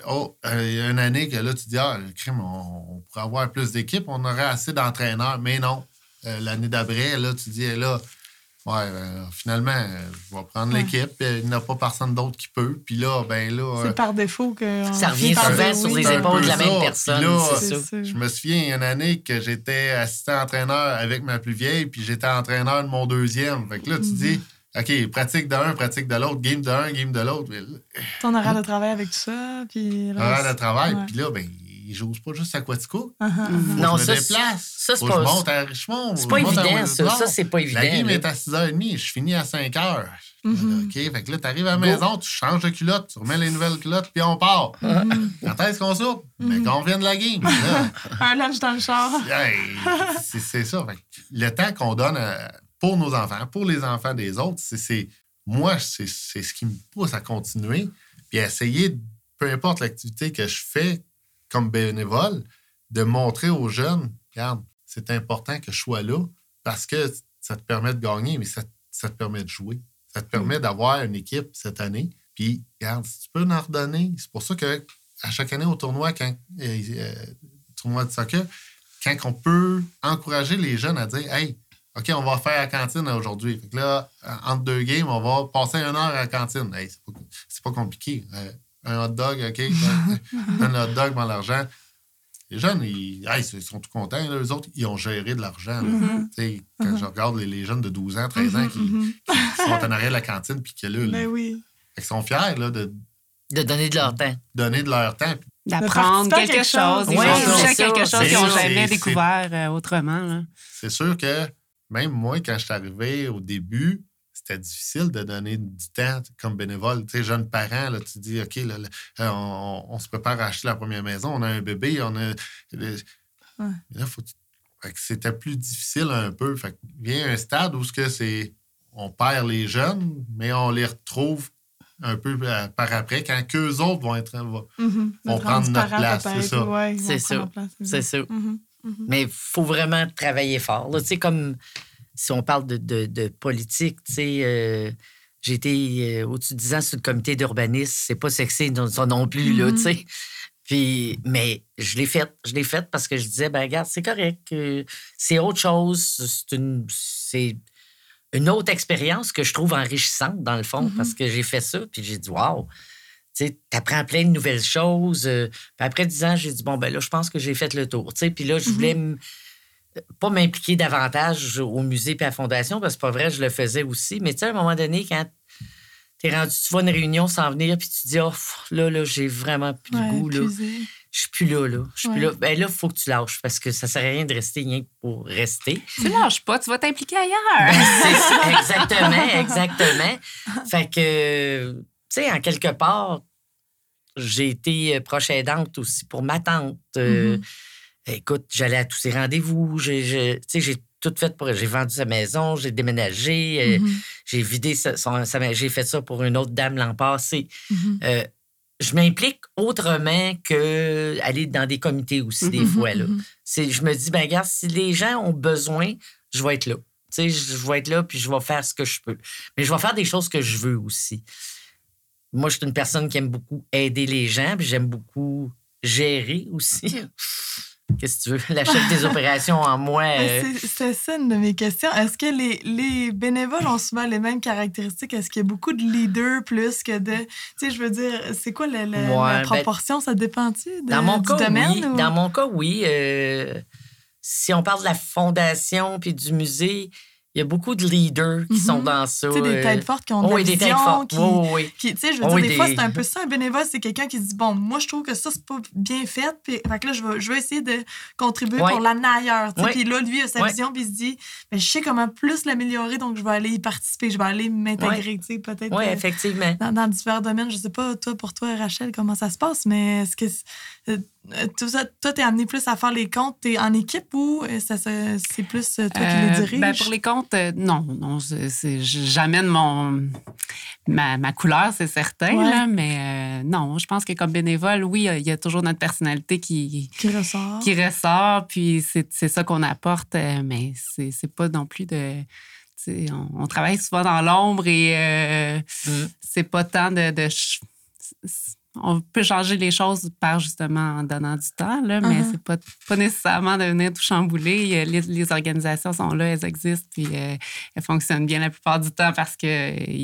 S10: Oh, euh, il y a une année que là, tu dis, ah, le crime, on, on pourrait avoir plus d'équipes, on aurait assez d'entraîneurs. Mais non. Euh, L'année d'après, là, tu dis, là, ouais, euh, finalement, euh, je vais prendre
S7: Ouais.
S10: l'équipe, puis il n'y a pas personne d'autre qui peut. Puis là, ben là. euh,
S7: C'est par défaut que.
S8: Ça revient
S7: par
S8: souvent sur les épaules de la même personne.
S10: Puis là,
S8: c'est ça.
S7: C'est ça.
S10: je me souviens, il y a une année que j'étais assistant-entraîneur avec ma plus vieille, puis j'étais entraîneur de mon deuxième. Fait que là, tu
S7: Mhm.
S10: dis, OK, pratique de un, pratique de l'autre, game de un, game de l'autre.
S7: Ton horaire de travail avec tout ça. Puis.
S10: Horaire de travail. Puis là, ben, ils jouent pas juste à Quatico.
S7: Uh-huh, uh-huh.
S8: Non,
S10: je
S8: ça,
S10: me
S8: c'est-
S10: déplace.
S8: ça, c'est
S10: Faut que
S8: pas-
S10: je monte à Richemont.
S8: C'est pas évident, ça. Ça, c'est pas évident.
S10: La game
S8: là.
S10: est à 6h30, je finis à 5h.
S7: Mhm.
S10: OK, fait que là, t'arrives à la maison, tu changes de culotte, tu remets les nouvelles culottes, puis on part.
S7: Mhm.
S10: Quand est-ce qu'on soupe? Ben, quand on vient de la game. Là,
S7: Un lunch dans le char.
S10: Hey, c'est c'est ça. Fait que Le temps qu'on donne euh, pour nos enfants, pour les enfants des autres, c'est- c'est moi, c'est c'est ce qui me pousse à continuer puis à essayer, peu importe l'activité que je fais comme bénévole, de montrer aux jeunes, regarde, c'est important que je sois là parce que ça te permet de gagner, mais ça, ça te permet de jouer. Ça te permet d'avoir une équipe cette année. Puis, regarde, si tu peux en redonner, c'est pour ça que à chaque année au tournoi, quand euh, euh, tournoi de soccer, quand on peut encourager les jeunes à dire Hey, OK, on va faire la cantine aujourd'hui. Fait que là, entre deux games, on va passer une heure à la cantine. Hey, c'est pas, pas compliqué. Euh, un hot dog, OK? un hot dog, dans l'argent. Les jeunes, ils, hey, ils sont tout contents. Là. Eux autres, ils ont géré de l'argent. Tu sais, Quand
S7: Mhm.
S10: je regarde les, les jeunes de 12 ans, 13 ans
S7: Mhm,
S10: qui,
S7: mhm.
S10: qui sont en arrière de la cantine puis qui là,
S7: Ben
S10: là,
S7: oui.
S10: fait qu'ils sont fiers là, de
S8: De donner de leur temps.
S10: donner de leur temps.
S9: D'apprendre quelque,
S7: quelque chose.
S9: chose. Ils à
S8: ça,
S9: quelque chose qu'ils n'ont jamais découvert euh, autrement.
S10: C'est sûr que même moi, quand je suis arrivé au début, c'était difficile de donner du temps comme bénévole. Tu sais, jeune parent, là, tu dis, OK, là, là, euh, on, on se prépare à acheter la première maison, on a un bébé, on a. le- Là, faut... fait que c'était plus difficile un peu. Fait que vient un stade où ce que c'est on perd les jeunes, mais on les retrouve un peu euh, par après quand qu'eux autres vont être vont-
S7: Mhm. Notre
S10: prendre notre place, c'est ça.
S7: ouais,
S8: C'est ça.
S7: leur place,
S8: C'est ça.
S7: Mhm. Mhm.
S8: Mais il faut vraiment travailler fort. là. Tu sais, comme si on parle de, de- de politique, tu sais, euh, j'ai été euh, au-dessus de 10 ans sur le comité d'urbanisme. C'est pas sexy non, non plus, là,
S7: Mhm.
S8: tu sais. Puis, mais je l'ai faite. Je l'ai faite parce que je disais, ben regarde, c'est correct. euh, c'est autre chose. C'est une, c'est une autre expérience que je trouve enrichissante, dans le fond,
S7: Mhm.
S8: parce que j'ai fait ça. Puis j'ai dit, wow. Tu sais, apprends plein de nouvelles choses. puis après 10 ans, j'ai dit, bon, ben là, je pense que j'ai fait le tour. Tu sais, puis là, je voulais m- pas m'impliquer davantage au musée et à la fondation, parce que c'est pas vrai, je le faisais aussi. Mais tu sais, à un moment donné, quand t'es rendu, tu à une réunion sans venir, puis tu te dis, oh, là, là, j'ai vraiment plus
S7: Ouais,
S8: le goût, là. Je suis plus là, là. Je suis plus là. Ben là, il faut que tu lâches, parce que ça sert à rien de rester rien que pour rester.
S9: Tu lâches pas, tu vas t'impliquer
S8: Ben,
S9: ailleurs.
S8: c'est ça, exactement, exactement. Fait que, tu sais, en quelque part, j'ai été proche aidante aussi pour ma tante. Euh,
S7: Mhm.
S8: Écoute, j'allais à tous ses rendez-vous. J'ai, tout fait pour. J'ai vendu sa maison, j'ai déménagé, euh,
S7: Mhm.
S8: j'ai vidé sa, son- sa- J'ai fait ça pour une autre dame l'an passé.
S7: Mhm.
S8: Euh, je m'implique autrement que aller dans des comités aussi, des
S7: Mhm,
S8: fois. Là. je me dis, ben regarde, si les gens ont besoin, je vais être là. Tu sais, je je vais être là, puis je vais faire ce que je peux. Mais je vais faire des choses que je veux aussi. Moi, je suis une personne qui aime beaucoup aider les gens, puis j'aime beaucoup gérer aussi. Qu'est-ce que tu veux? La chef des opérations en moi.
S7: Mais
S8: euh,
S7: c'est- ça une de mes questions. Est-ce que les, les bénévoles ont souvent les mêmes caractéristiques? Est-ce qu'il y a beaucoup de leaders plus que de. Tu sais, je veux dire, c'est quoi la, la-
S8: Ouais,
S7: la
S8: ben,
S7: proportion? ça dépend-tu de,
S8: Dans mon
S7: du
S8: cas,
S7: domaine?
S8: oui.
S7: ou-
S8: Dans mon cas, oui. Euh, si on parle de la fondation puis du musée, il y a beaucoup de leaders qui sont dans ça.
S7: Tu sais, des
S8: euh,
S7: têtes fortes qui ont de
S8: oh,
S7: la
S8: des têtes fortes.
S7: qui-
S8: Oui, oui, oui.
S7: qui- tu sais, je veux
S8: Oh,
S7: dire, des fois, c'est un peu ça, un bénévole, c'est quelqu'un qui dit, bon, moi, je trouve que ça, c'est pas bien fait, puis fait que là, je vais, je vais essayer de contribuer
S8: Ouais.
S7: pour l'amener ailleurs, tu sais.
S8: Ouais.
S7: Puis là, lui, il a sa
S8: Ouais.
S7: vision, puis il se dit, ben, je sais comment plus l'améliorer, donc je vais aller y participer, je vais aller m'intégrer, tu sais, peut-être.
S8: Oui,
S7: euh,
S8: effectivement.
S7: dans, dans divers domaines. Je sais pas, toi, pour toi, Rachel, comment ça se passe, mais est-ce que tout ça, toi, t'es amené plus à faire les comptes, t'es en équipe ou euh, ça, c'est plus euh, toi qui
S9: Euh,
S7: les diriges?
S9: ben, pour les comptes, euh, non. non J'amène mon ma, ma couleur, c'est certain,
S7: Ouais.
S9: là, mais euh, non, je pense que comme bénévole, oui, il y a toujours notre personnalité qui,
S7: Qui ressort.
S9: qui ressort, puis c'est c'est ça qu'on apporte, euh, mais c'est c'est pas non plus de. On, on travaille souvent dans l'ombre et euh,
S8: Mm.
S9: c'est pas tant de. On peut changer les choses par justement en donnant du temps, là, mais
S7: Uh-huh.
S9: c'est pas, pas nécessairement de venir tout chambouler. Les, les organisations sont là, elles existent, puis euh, elles fonctionnent bien la plupart du temps parce qu'il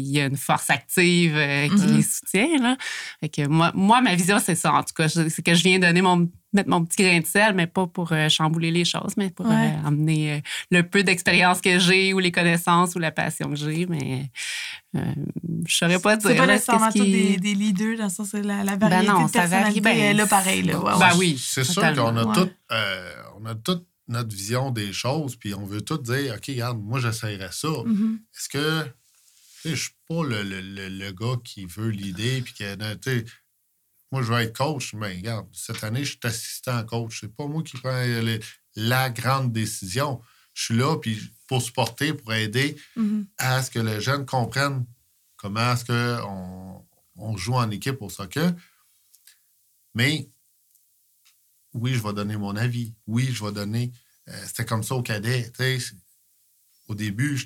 S9: y a une force active euh, qui
S7: Mhm.
S9: les soutient. Là. Fait que moi, moi, ma vision, c'est ça, en tout cas. C'est que je viens donner mon, mettre mon petit grain de sel, mais pas pour euh, chambouler les choses, mais pour
S7: Ouais.
S9: emmener euh, le peu d'expérience que j'ai ou les connaissances ou la passion que j'ai, mais euh, je saurais pas dire.
S7: C'est pas nécessairement
S9: qui-
S7: des, des leaders, dans le sens la, la
S9: Ben
S7: variété
S9: non,
S7: de
S9: ça varie
S7: personnalité
S9: bien.
S7: est là pareil. Là. Ouais,
S9: Ben oui,
S10: C'est sûr qu'on a,
S7: Ouais.
S10: tout, euh, on a toute notre vision des choses, puis on veut tout dire, OK, regarde, moi, j'essayerais ça.
S7: Mhm.
S10: Est-ce que, tu sais, je suis pas le, le, le, le gars qui veut l'idée, puis que, tu sais, moi, je veux être coach, mais regarde, cette année, je suis assistant coach. C'est pas moi qui prends les- la grande décision. Je suis là, puis pour supporter, pour aider
S7: Mhm.
S10: à ce que les jeunes comprennent comment est-ce qu'on on joue en équipe au soccer. Mais oui, je vais donner mon avis. Oui, je vais donner. euh, C'était comme ça au cadet. Au début,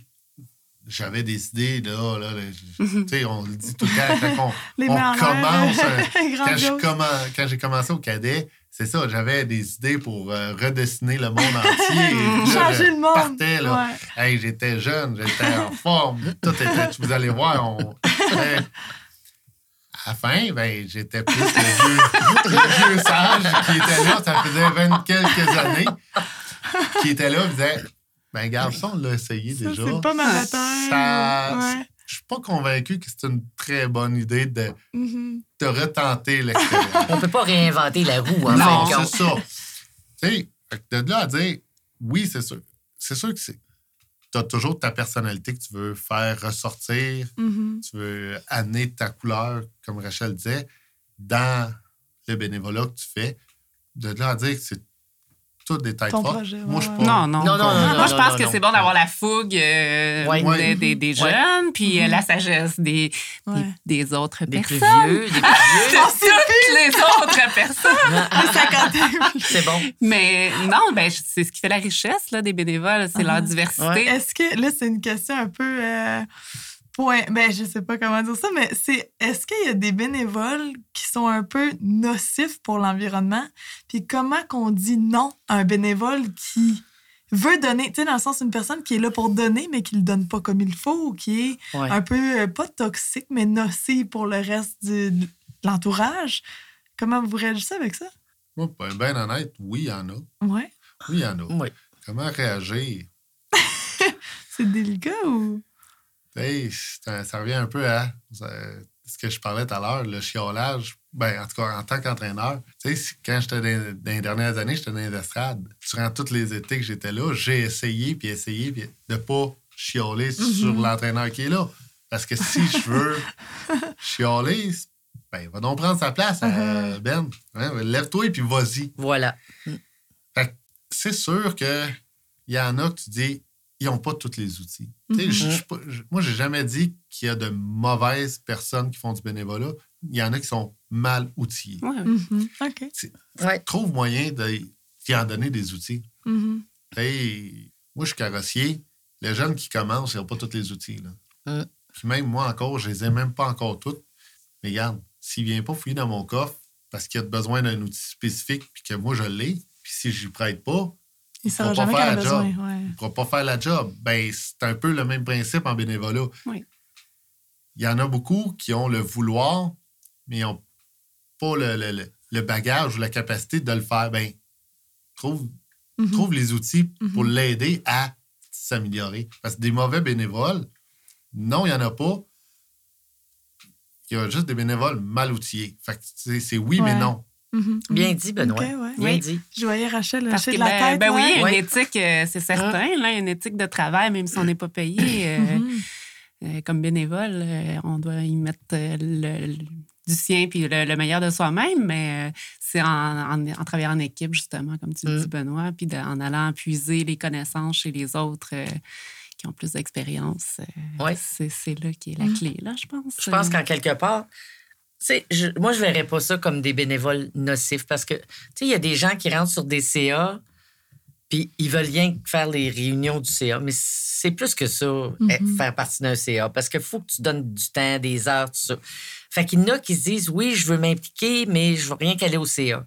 S10: j'avais des idées. Là, là, sais, on le dit tout le temps. Quand on, commence. euh, quand j'ai commencé au cadet, c'est ça, j'avais des idées pour euh, redessiner le monde entier.
S7: Changer le monde.
S10: partais, là.
S7: Ouais.
S10: Hey, j'étais jeune, j'étais en forme. Tout était, vous allez voir, on, à la fin, ben, j'étais plus le vieux, le vieux sage qui était là, ça faisait 20 quelques années, qui était là disait Ben, garçon, on l'a essayé
S7: Ça,
S10: déjà.
S7: c'est pas ma bataille.
S10: Ça-
S7: Ouais.
S10: Je suis pas convaincu que c'est une très bonne idée de,
S7: Mhm.
S10: de retenter l'expérience.
S8: On peut pas réinventer la roue, en
S10: non,
S8: fin de
S10: c'est ça. Tu sais, de là à dire, oui, c'est sûr. C'est sûr que c'est. Tu as toujours ta personnalité que tu veux faire ressortir,
S7: Mhm.
S10: tu veux amener ta couleur, comme Rachel disait, dans le bénévolat que tu fais. De là à dire que c'est tout des têtes
S7: Ton
S10: fortes.
S7: projet,
S10: Moi, je suis
S7: ouais,
S10: pas.
S9: Non, non.
S8: Non, non, non,
S9: Moi, je pense
S8: non,
S9: que c'est bon d'avoir la fougue euh,
S8: Ouais.
S9: des, des- des
S8: Ouais.
S9: jeunes, puis euh,
S7: Mhm.
S9: la sagesse des, des-
S7: Ouais.
S9: des, autres
S8: Des plus
S9: personnes.
S8: vieux, des plus vieux.
S9: Toutes les autres personnes.
S8: C'est bon.
S9: Mais non, ben, c'est ce qui fait la richesse là, des bénévoles, c'est
S7: Ah.
S9: leur diversité.
S8: Ouais.
S7: Est-ce que, là, c'est une question un peu. euh, point. Ben, je sais pas comment dire ça, mais c'est. Est-ce qu'il y a des bénévoles qui sont un peu nocifs pour l'environnement? Puis comment qu'on dit non à un bénévole qui veut donner, tu sais, dans le sens une personne qui est là pour donner, mais qui le donne pas comme il faut, ou qui est
S8: Ouais.
S7: un peu, euh, pas toxique, mais nocif pour le reste du- de l'entourage? Comment vous réagissez avec ça?
S10: Moi, pour être bien honnête, oui, il y en a.
S7: Ouais.
S10: Oui, il y en a. Comment réagir?
S7: C'est délicat ou?
S10: Hey, c'est un- ça revient un peu à euh, ce que je parlais tout à l'heure, le chiolage. Ben, en tout cas, en tant qu'entraîneur, tu sais, quand j'étais dans, dans les dernières années, j'étais dans les estrades. Durant tous les étés que j'étais là, j'ai essayé, puis essayé, puis de pas chioler sur l'entraîneur qui est là. Parce que si je veux chioler, ben, va donc prendre sa place, euh, Ben. Hein, Lève-toi et puis vas-y.
S8: Voilà.
S10: Fait c'est sûr que il y en a que tu dis, ils n'ont pas tous les outils. Sais,
S7: Mhm.
S10: je- je- je- moi, j'ai jamais dit qu'il y a de mauvaises personnes qui font du bénévolat. Il y en a qui sont mal outillés.
S9: Ouais.
S7: Mhm.
S8: Ouais.
S10: Trouve moyen de d'y en donner des outils.
S7: Mhm.
S10: Hey, moi, je suis carrossier. Les jeunes qui commencent, ils n'ont pas tous les outils. Là.
S8: Mm.
S10: Puis même moi encore, je les ai même pas encore toutes. Mais regarde, s'il vient pas fouiller dans mon coffre parce qu'il a besoin d'un outil spécifique puis que moi je l'ai, puis si je lui prête pas,
S7: Il jamais
S10: pas faire la
S7: besoin.
S10: job.
S7: Ouais.
S10: Il pourra pas faire la job. Ben, c'est un peu le même principe en bénévolat.
S9: Oui.
S10: Il y en a beaucoup qui ont le vouloir, mais ils n'ont pas le, le- le- le bagage ou la capacité de le faire. Ben, trouve,
S7: Mhm.
S10: trouve les outils pour
S7: Mhm.
S10: l'aider à s'améliorer. Parce que des mauvais bénévoles, non, il n'y en a pas. Il y a juste des bénévoles mal outillés. C'est oui, mais
S7: Ouais. Mhm.
S8: Bien dit, Benoît.
S7: Ouais.
S8: Bien
S9: Oui.
S8: dit.
S7: Je voyais Rachel
S9: Parce que,
S7: de la
S9: ben,
S7: tête.
S9: ben oui,
S7: ouais.
S9: une éthique, euh, c'est certain, là, une éthique de travail, même si on n'est pas payé. euh,
S7: Mhm.
S9: euh, comme bénévole, on doit y mettre le- le- du sien puis le, le meilleur de soi-même, mais c'est en, en- en travaillant en équipe, justement, comme tu le
S8: Mm.
S9: dis, Benoît, puis de- en allant puiser les connaissances chez les autres euh, qui ont plus d'expérience. euh,
S8: Ouais.
S9: c'est, c'est là qui est la
S7: Mm.
S9: clé, là, je pense.
S8: Je pense qu'en quelque part, je- moi, je verrais pas ça comme des bénévoles nocifs parce que, tu sais, il y a des gens qui rentrent sur des CA puis ils veulent rien que faire les réunions du CA, mais c'est plus que ça,
S7: Mhm.
S8: être- faire partie d'un CA, parce qu'il faut que tu donnes du temps, des heures, tout ça. Fait qu'il y en a qui se disent, oui, je veux m'impliquer, mais je veux rien qu'aller au CA.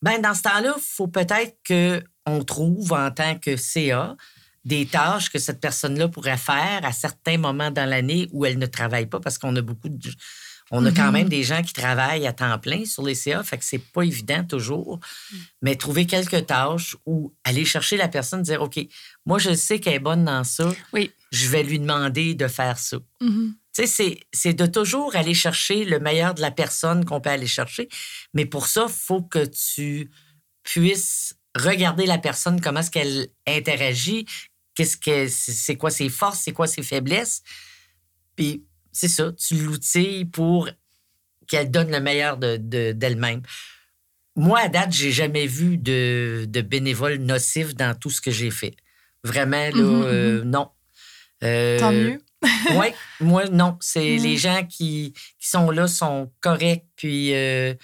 S8: Ben, dans ce temps-là, il faut peut-être qu'on trouve en tant que CA des tâches que cette personne-là pourrait faire à certains moments dans l'année où elle ne travaille pas, parce qu'on a beaucoup de... On a quand
S7: Mhm.
S8: même des gens qui travaillent à temps plein sur les CA, fait que c'est pas évident toujours. Mais trouver quelques tâches ou aller chercher la personne, dire OK, moi je sais qu'elle est bonne dans ça,
S9: Oui.
S8: je vais lui demander de faire ça.
S7: Mhm.
S8: Tu sais, c'est- c'est de toujours aller chercher le meilleur de la personne qu'on peut aller chercher. Mais pour ça, il faut que tu puisses regarder la personne, comment est-ce qu'elle interagit, qu'est-ce que c'est c'est quoi ses forces, c'est quoi ses faiblesses. Puis c'est ça, tu l'outilles pour qu'elle donne le meilleur de- de- d'elle-même. Moi, à date, j'ai jamais vu de, de bénévoles nocifs dans tout ce que j'ai fait. Vraiment, là,
S7: Mhm,
S8: euh, non. Euh,
S7: Tant mieux.
S8: oui, moi, non. C'est
S7: Mm.
S8: les gens qui, qui sont là sont corrects, puis euh,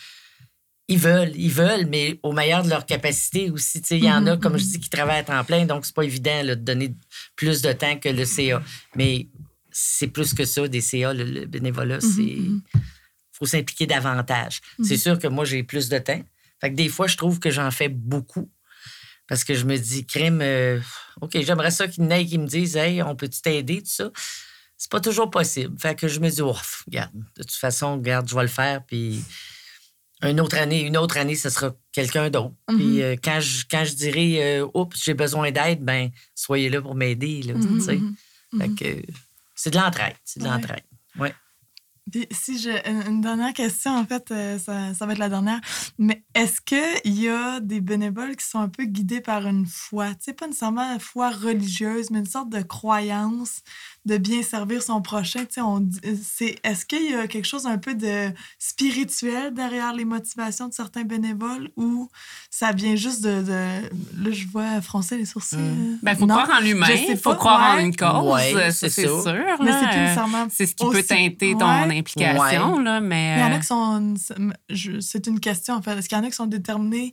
S8: ils veulent, ils veulent, mais au meilleur de leur capacité aussi. Il y en a,
S7: Mhm,
S8: comme je
S7: mhm.
S8: dis, qui travaillent à temps plein, donc c'est pas évident là, de donner plus de temps que le CA. Mais c'est plus que ça, des CA, le, le bénévolat,
S7: Mhm,
S8: c'est.
S7: mhm.
S8: faut s'impliquer davantage. C'est
S7: Mhm.
S8: sûr que moi, j'ai plus de temps. Fait que des fois, je trouve que j'en fais beaucoup. Parce que je me dis, crime, euh, OK, j'aimerais ça qu'il ait qui me disent, hey, on peut-tu t'aider, tout ça? c'est pas toujours possible. Fait que je me dis, oh, regarde, de toute façon, regarde, je vais le faire, puis une autre année, une autre année, ce sera quelqu'un d'autre. Puis euh, quand, je, quand je dirai, euh, oups, j'ai besoin d'aide, ben soyez là pour m'aider, là, tu sais. Fait que c'est de l'entraide, c'est de
S7: Ouais.
S8: l'entraide.
S7: Puis si j'ai une une dernière question, en fait, euh, ça, ça va être la dernière. Mais est-ce qu'il y a des bénévoles qui sont un peu guidés par une foi? Tu sais, pas nécessairement une foi religieuse, mais une sorte de croyance de bien servir son prochain. C'est, est-ce qu'il y a quelque chose un peu de spirituel derrière les motivations de certains bénévoles ou ça vient juste de... de- là, je vois froncer les sourcils. euh,
S9: Ben, faut
S7: non,
S9: croire en l'humain, il faut
S7: pas,
S9: croire en une cause,
S8: Ouais, c'est
S9: sûr.
S7: Mais c'est plus nécessairement
S9: C'est ce qui peut teinter ton
S7: Ouais.
S9: implication, là, mais...
S7: Il y en a
S9: euh,
S7: qui sont. C'est une question, en fait. Est-ce qu'il y en a qui sont déterminés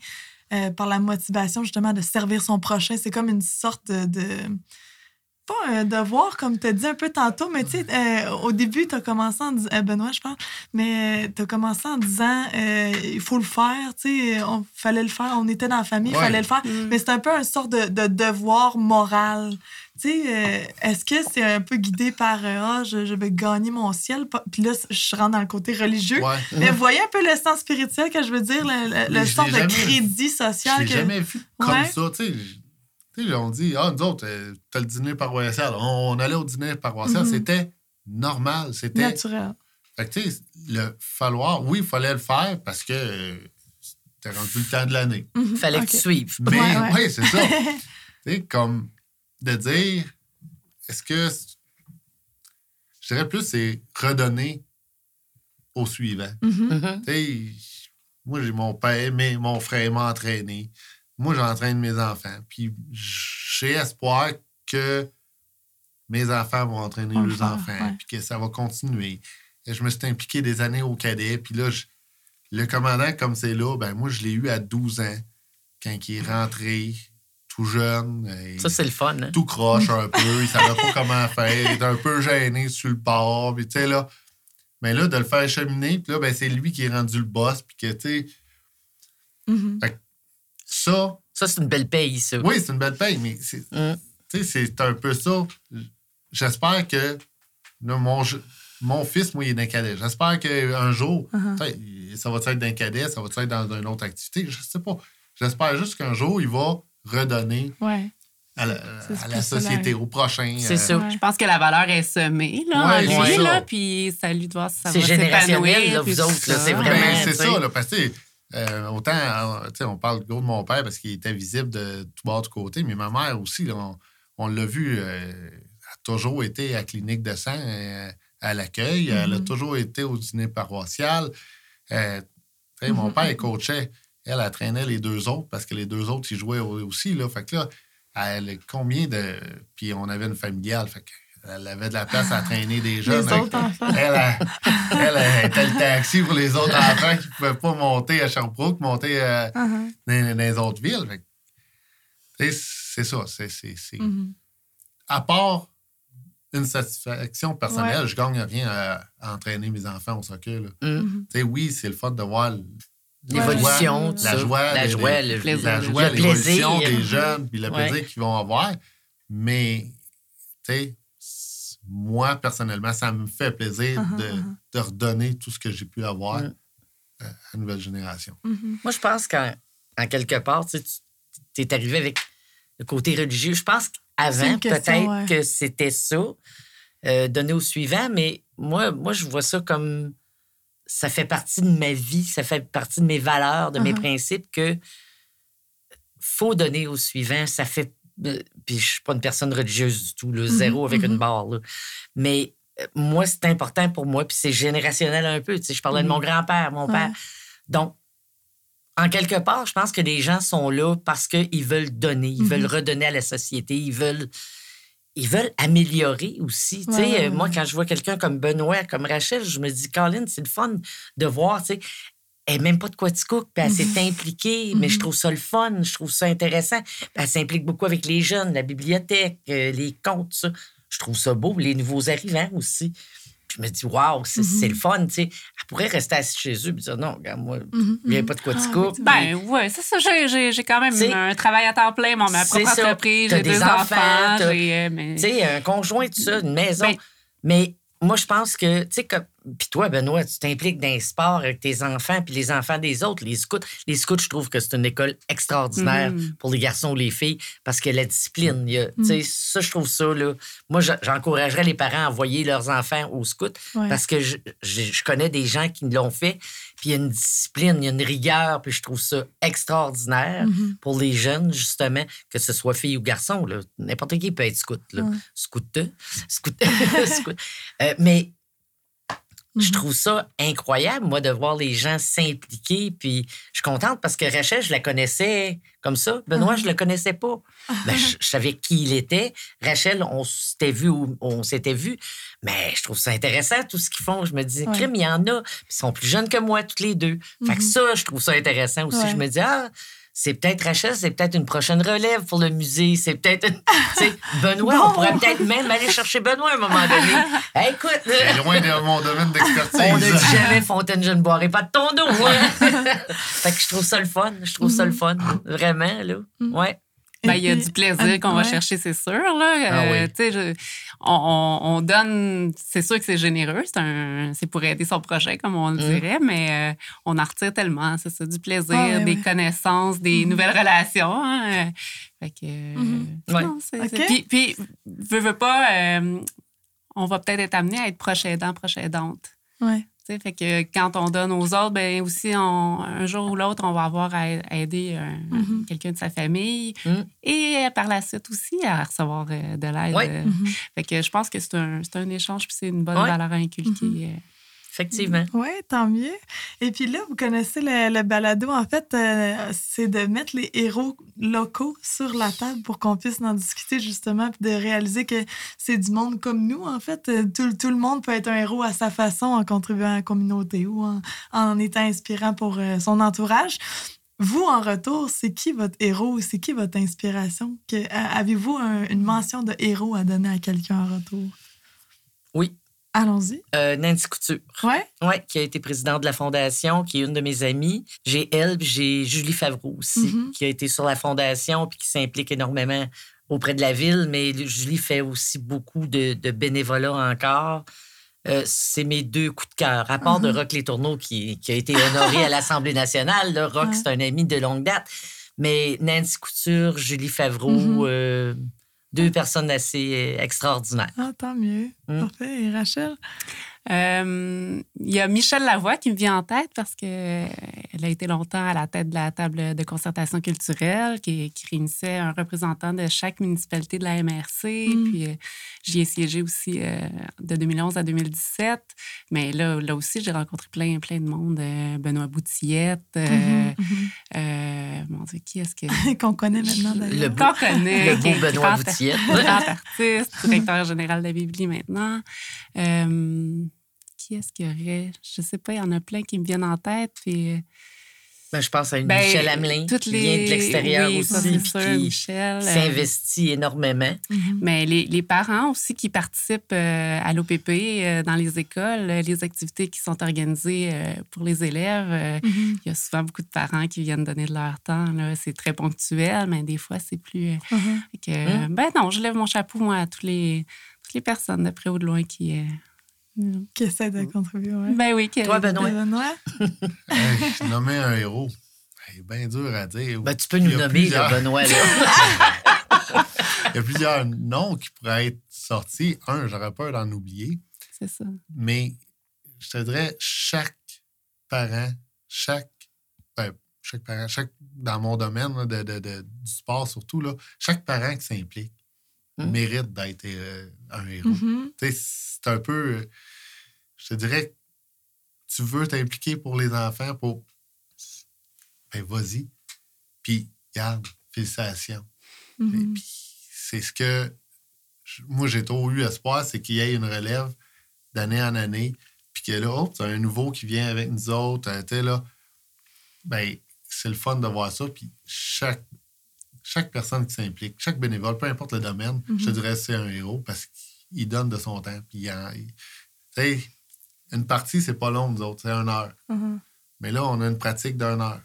S7: euh, par la motivation, justement, de servir son prochain? C'est comme une sorte de. de- pas un devoir, comme tu as dit un peu tantôt, mais tu sais, euh, au début, tu as commencé en disant. euh, Benoît, je pense, mais tu as commencé en disant euh, il faut le faire, tu sais, on fallait le faire, on était dans la famille, il
S10: Ouais.
S7: fallait le faire.
S9: Mm.
S7: Mais c'est un peu un sort de, de devoir moral. Tu sais, euh, est-ce que c'est un peu guidé par euh, ah, je, je vais gagner mon ciel? Puis là, je rentre dans le côté religieux.
S10: Ouais.
S7: Mais vous voyez un peu le sens spirituel que je veux dire, le, le-
S10: Mais
S7: le
S10: je
S7: sort
S10: l'ai
S7: de
S10: jamais-
S7: crédit
S10: Je
S7: social.
S10: l'ai
S7: que...
S10: jamais vu comme
S7: Ouais.
S10: ça. Tu sais, je- tu sais, on dit, ah, nous autres, euh, t'as le dîner paroissial. On, on allait au dîner paroissial.
S7: Mhm.
S10: C'était normal. C'était.
S7: Naturel.
S10: Fait que, tu sais, le falloir, oui, il fallait le faire parce que euh, c'était rendu le temps de l'année.
S7: Mhm,
S8: Fallait
S7: ok.
S8: que tu suives.
S10: Mais oui,
S7: ouais.
S10: c'est ça. tu sais, comme de dire, est-ce que. Je dirais plus, c'est redonner au suivant.
S7: Mhm.
S8: Mhm.
S10: Tu sais, moi, j'ai mon père, mais mon frère m'a entraîné. Moi, j'entraîne mes enfants. Puis j'ai espoir que mes enfants vont entraîner leurs enfants. Puis que ça va continuer. Et je me suis impliqué des années au cadet. Puis là, je- le commandant, comme c'est là, ben moi, je l'ai eu à 12 ans, quand il est rentré, tout jeune.
S8: Ça, c'est le fun. Hein?
S10: tout croche un peu, il savait pas comment faire, il était un peu gêné sur le port, puis tu sais, là. Mais là, de le faire cheminer, puis là, ben, c'est lui qui est rendu le boss, puis que, tu sais,
S7: Mhm.
S10: Ça,
S8: Ça, c'est une belle paye, ça.
S10: oui, c'est une belle paye, mais c'est,
S8: Mm.
S10: tu sais, c'est un peu ça. J'espère que là, mon, mon fils, moi, il est d'un cadet. J'espère qu'un jour,
S7: Uh-huh.
S10: ça va être d'un cadet, ça va être dans une autre activité, je sais pas. J'espère juste qu'un jour, il va redonner
S7: Ouais.
S10: à la, à
S7: ça,
S10: société, au prochain.
S8: C'est
S10: euh,
S8: ça.
S7: Ouais.
S9: Je pense que la valeur est semée là,
S10: Ouais,
S9: en lui,
S10: ça.
S9: là, puis à lui de voir si ça
S8: C'est générationnel,
S9: s'épanouir,
S8: là, vous autres, là,
S9: ça.
S8: c'est
S10: Ben,
S8: vraiment,
S10: c'est ça, là, parce que euh, autant, euh, on parle gros de mon père parce qu'il était visible de tout bord du côté, mais ma mère aussi, là, on, on l'a vu, euh, a toujours été à la clinique de sang euh, à l'accueil, elle a
S7: Mhm.
S10: toujours été au dîner paroissial. Mon
S7: Mhm.
S10: père, coachait, elle, elle traînait les deux autres parce que les deux autres, ils jouaient au- aussi. Là, fait que là, elle, combien de. Puis on avait une familiale, fait qu'elle avait de la place à traîner des jeunes.
S7: Les
S10: avec-
S7: autres enfants.
S10: elle, elle, elle, elle était le taxi pour les autres enfants qui ne pouvaient pas monter à Sherbrooke, monter euh,
S7: Uh-huh.
S10: dans, dans les autres villes. C'est ça. c'est c'est- c'est-
S7: Mhm.
S10: À part une satisfaction personnelle,
S7: Ouais.
S10: je gagne rien à, à entraîner mes enfants au soccer. là.
S8: Mm.
S7: Mhm.
S10: Tu sais, Oui, c'est le fun de voir
S8: L'évolution,
S10: la joie, la joie,
S8: La
S10: les-
S8: joie,
S10: les-
S8: le
S9: plaisir.
S10: la joie, l'évolution des jeunes, puis le
S8: Ouais.
S10: plaisir qu'ils vont avoir. Mais, tu sais, moi, personnellement, ça me fait plaisir
S7: Uh-huh,
S10: de,
S7: uh-huh.
S10: de redonner tout ce que j'ai pu avoir
S8: Mm.
S10: euh, à la nouvelle génération.
S7: Mhm.
S8: Moi, je pense qu'en en quelque part, tu es arrivé avec le côté religieux. Je pense qu'avant, peut-être
S7: ouais.
S8: que c'était ça, euh, donné au suivant, mais moi, moi, je vois ça comme ça fait partie de ma vie, ça fait partie de mes valeurs, de mes
S7: Uh-huh.
S8: principes que faut donner au suivant. Ça fait. Euh, Puis je suis pas une personne religieuse du tout, le zéro avec une barre. là. Mais euh, moi, c'est important pour moi, puis c'est générationnel un peu. Tu sais, je parlais de mon grand-père, mon
S7: Ouais.
S8: père. Donc, en quelque part, je pense que les gens sont là parce qu'ils veulent donner, ils
S7: Mhm.
S8: veulent redonner à la société, ils veulent, ils veulent améliorer aussi. Tu sais,
S7: Ouais,
S8: euh, Moi, quand je vois quelqu'un comme Benoît, comme Rachel, je me dis, Colin, c'est le fun de voir, tu sais, elle même pas de quoi tu cook, puis elle s'est impliquée, mais je
S7: Mhm.
S8: trouve ça le fun, je trouve ça intéressant. Puis elle s'implique beaucoup avec les jeunes, la bibliothèque, euh, les contes, ça. Je trouve ça beau, les nouveaux arrivants aussi. Puis je me dis, waouh, c'est
S7: Mhm.
S8: c'est le fun, tu sais. Elle pourrait rester assise chez eux et dire, non, regarde, moi, il n'y a pas de quoi tu
S7: Ah.
S9: Ben ouais, c'est ça. J'ai, quand même un travail à temps plein, mon, ma propre entreprise, j'ai
S8: des
S9: deux
S8: enfants,
S9: euh, mais-
S8: Tu sais, un conjoint, tout ça, une maison.
S9: Ben,
S8: Mais moi, je pense que, tu sais, comme. Puis toi, Benoît, tu t'impliques dans les sports avec tes enfants, puis les enfants des autres, les scouts. Les scouts, je trouve que c'est une école extraordinaire
S9: Mhm.
S8: pour les garçons ou les filles, parce que la discipline, y a- tu sais, ça, je trouve ça, là. Moi, je- j'encouragerais les parents à envoyer leurs enfants aux scouts,
S7: Ouais.
S8: parce que je, je- je connais des gens qui l'ont fait, puis il y a une discipline, il y a une rigueur, puis je trouve ça extraordinaire
S7: Mhm.
S8: pour les jeunes, justement, que ce soit fille ou garçon. là. N'importe qui peut être scout. Là.
S7: Ouais.
S8: Scout. scout. Euh, mais je
S7: Mhm.
S8: trouve ça incroyable, moi, de voir les gens s'impliquer. Puis je suis contente parce que Rachel, je la connaissais comme ça. Benoît, je le connaissais pas. Ben, je, je savais qui il était. Rachel, on s'était vu, ou- on s'était vu. Mais je trouve ça intéressant, tout ce qu'ils font. Je me dis,
S7: Ouais.
S8: crime, il y en a. Ils sont plus jeunes que moi, toutes les deux. Fait que
S7: Mhm.
S8: ça, je trouve ça intéressant aussi.
S7: Ouais.
S8: Je me dis, ah, c'est peut-être Rachel, c'est peut-être une prochaine relève pour le musée. C'est peut-être. une- tu sais, Benoît, on pourrait peut-être même aller chercher Benoît à un moment donné. Hey, écoute.
S10: C'est loin de mon domaine d'expertise.
S8: On ne dit jamais Fontaine, je ne boirai pas de ton dos. hein. fait que je trouve ça le fun. Je trouve ça le fun. Vraiment, là. Ouais.
S9: Ben, il y a du plaisir
S7: euh,
S9: qu'on va chercher, c'est sûr. Là.
S8: Ah
S9: Euh,
S8: oui.
S9: je- on, on- on donne, c'est sûr que c'est généreux, c'est, un, c'est pour aider son projet, comme on le
S8: Mm.
S9: dirait, mais euh, on en retire tellement, c'est ça, du plaisir,
S7: Ah, ouais,
S9: des
S7: ouais.
S9: connaissances, des
S7: Mhm.
S9: nouvelles relations. hein, Fait que.
S8: Ouais.
S9: non, c'est- Puis, puis, veux, veux pas, euh, on va peut-être être amené à être proche aidant, proche aidante.
S7: Ouais.
S9: Fait que quand on donne aux autres, ben aussi, on- un jour ou l'autre, on va avoir à, aider un-
S7: Mhm.
S9: quelqu'un de sa famille
S8: Mm.
S9: et euh, par la suite aussi à recevoir euh, de l'aide. Euh.
S7: Mhm.
S9: Fait que je pense que c'est un, un échange puis c'est une bonne valeur à inculquer.
S7: Mhm.
S8: Effectivement.
S7: Oui, tant mieux. Et puis là, vous connaissez le, le balado. En fait, euh, c'est de mettre les héros locaux sur la table pour qu'on puisse en discuter justement, puis de réaliser que c'est du monde comme nous. En fait, Euh, tout, tout le monde peut être un héros à sa façon en contribuant à la communauté ou en, en étant inspirant pour euh, son entourage. Vous, en retour, c'est qui votre héros? C'est qui votre inspiration? Avez-vous un- une mention de héros à donner à quelqu'un en retour?
S8: Oui.
S7: Allons-y.
S8: Euh, Nancy Couture.
S7: Ouais?
S8: Oui, qui a été présidente de la Fondation, qui est une de mes amies. J'ai elle, j'ai Julie Favreau aussi,
S7: Mhm.
S8: qui a été sur la Fondation, puis qui s'implique énormément auprès de la ville. Mais Julie fait aussi beaucoup de, de bénévolat encore. Euh, c'est mes deux coups de cœur. À part de
S7: Mhm.
S8: Rock Les Tourneaux, qui, qui a été honoré à l'Assemblée nationale. Là, Rock,
S7: Ouais.
S8: c'est un ami de longue date. Mais Nancy Couture, Julie Favreau,
S7: Mhm.
S8: euh, deux personnes assez euh, extraordinaires.
S7: Ah, tant mieux.
S8: Mm.
S7: Parfait. Et Rachel?
S9: Euh, Il y a Michel Lavoie qui me vient en tête parce qu'elle a été longtemps à la tête de la table de concertation culturelle qui, qui réunissait un représentant de chaque municipalité de la MRC.
S7: Mm.
S9: Puis euh, j'y ai siégé aussi euh, de 2011 à 2017. Mais là, là aussi, j'ai rencontré plein, plein de monde. euh, Benoît Boutillette. euh,
S7: Mhm, mhm.
S9: euh, mon Dieu, qui est-ce que...
S7: Qu'on connaît maintenant,
S8: Le
S7: d'ailleurs.
S8: beau-
S9: Qu'on connaît.
S8: le beau Benoît
S9: grand-
S8: Boutillette.
S9: Grand artiste, directeur général de la Bibli maintenant. Euh, qui est-ce qu'il y aurait? Je sais pas, il y en a plein qui me viennent en tête. Puis, euh,
S8: Ben, je pense à une
S9: ben,
S8: Michel Hamelin
S9: toutes
S8: qui
S9: les...
S8: vient de l'extérieur
S9: oui, ça,
S8: aussi, puis
S9: sûr,
S8: qui
S9: Michel. euh,
S8: s'investit énormément.
S7: Mhm.
S9: mais les, les parents aussi qui participent euh, à l'OPP euh, dans les écoles, euh, les activités qui sont organisées euh, pour les élèves, euh,
S7: Mhm,
S9: il y a souvent beaucoup de parents qui viennent donner de leur temps. C'est très ponctuel, mais des fois, c'est plus... euh,
S7: mhm.
S9: Que, euh, Ben non, je lève mon chapeau, moi, à tous les, toutes les personnes de près ou de loin qui. Euh,
S7: Qui essaie de contribuer, ouais.
S9: Ben oui, qui.
S8: Toi, Benoît?
S7: Benoît?
S10: Hey, nommer un héros. C'est bien dur à dire.
S8: Ben, tu peux nous nommer,
S10: plusieurs-
S8: là, Benoît. Là.
S10: Il y a plusieurs noms qui pourraient être sortis. Un, j'aurais peur d'en oublier.
S9: C'est ça.
S10: Mais je te dirais, chaque parent, chaque, ben, chaque parent, chaque, dans mon domaine là, de, de- de- du sport surtout, là, chaque parent qui s'implique
S8: Mm.
S10: mérite d'être euh, un héros. Sais, c'est un peu, je te dirais, tu veux t'impliquer pour les enfants, pour, ben vas-y. Puis, regarde, félicitations.
S7: Mhm.
S10: puis, c'est ce que moi, j'ai trop eu espoir, c'est qu'il y ait une relève d'année en année, puis que là, oh, t'as un nouveau qui vient avec nous autres, euh, tu là, ben, c'est le fun de voir ça, puis chaque, chaque personne qui s'implique, chaque bénévole, peu importe le domaine, je te dirais c'est un héros parce qu'il donne de son temps, puis il tu une partie, c'est pas long, nous autres, c'est une heure.
S7: Mhm.
S10: Mais là, on a une pratique d'une heure.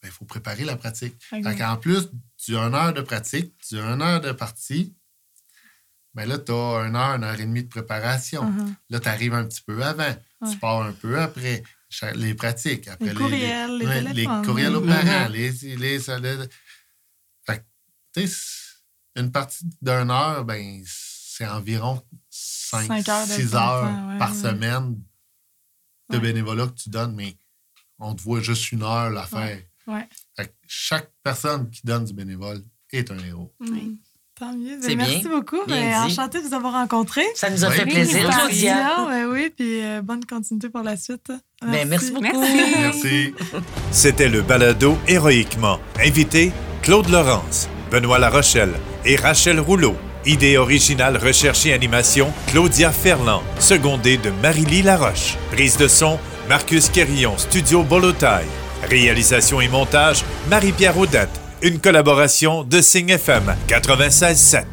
S10: Ben, Il faut préparer la pratique. En plus du une heure de pratique, du une heure de partie, Mais là, tu as une heure, une heure et demie de préparation.
S7: Mhm.
S10: Là, tu arrives un petit peu avant.
S7: Ouais.
S10: Tu pars un peu après. Les pratiques. Après
S7: Les courriels, les téléphones.
S10: courriels aux
S7: Mhm.
S10: parents. Les, les, ça- le- Fait que, tu sais, c'est- une partie d'une heure, ben, c'est environ 5,
S7: Cinq heures de
S10: 6
S7: temps,
S10: heures
S7: ouais,
S10: par
S7: ouais.
S10: semaine de
S7: Ouais.
S10: bénévolat que tu donnes, mais on te voit juste une heure la faire. Chaque personne qui donne du bénévole est un héros.
S7: Tant mieux. Ben, merci
S8: bien.
S7: beaucoup.
S8: Bien
S7: Ben,
S8: dit.
S7: Enchantée de vous avoir rencontré.
S8: Ça nous a
S10: Oui.
S8: fait plaisir,
S7: Félicitations,
S8: Claudia.
S7: ben oui, puis euh, bonne continuité pour la suite.
S8: Ben, merci beaucoup.
S9: Merci.
S10: Merci.
S11: C'était le balado Héroïquement. Invité Claude Laurence, Benoît Larochelle et Rachel Rouleau. Idée originale, recherche et animation, Claudia Ferland, secondée de Marie-Lie Laroche. Prise de son, Marcus Quérillon, Studio Bolotaille. Réalisation et montage, Marie-Pierre Audette. Une collaboration de Signe FM 96.7.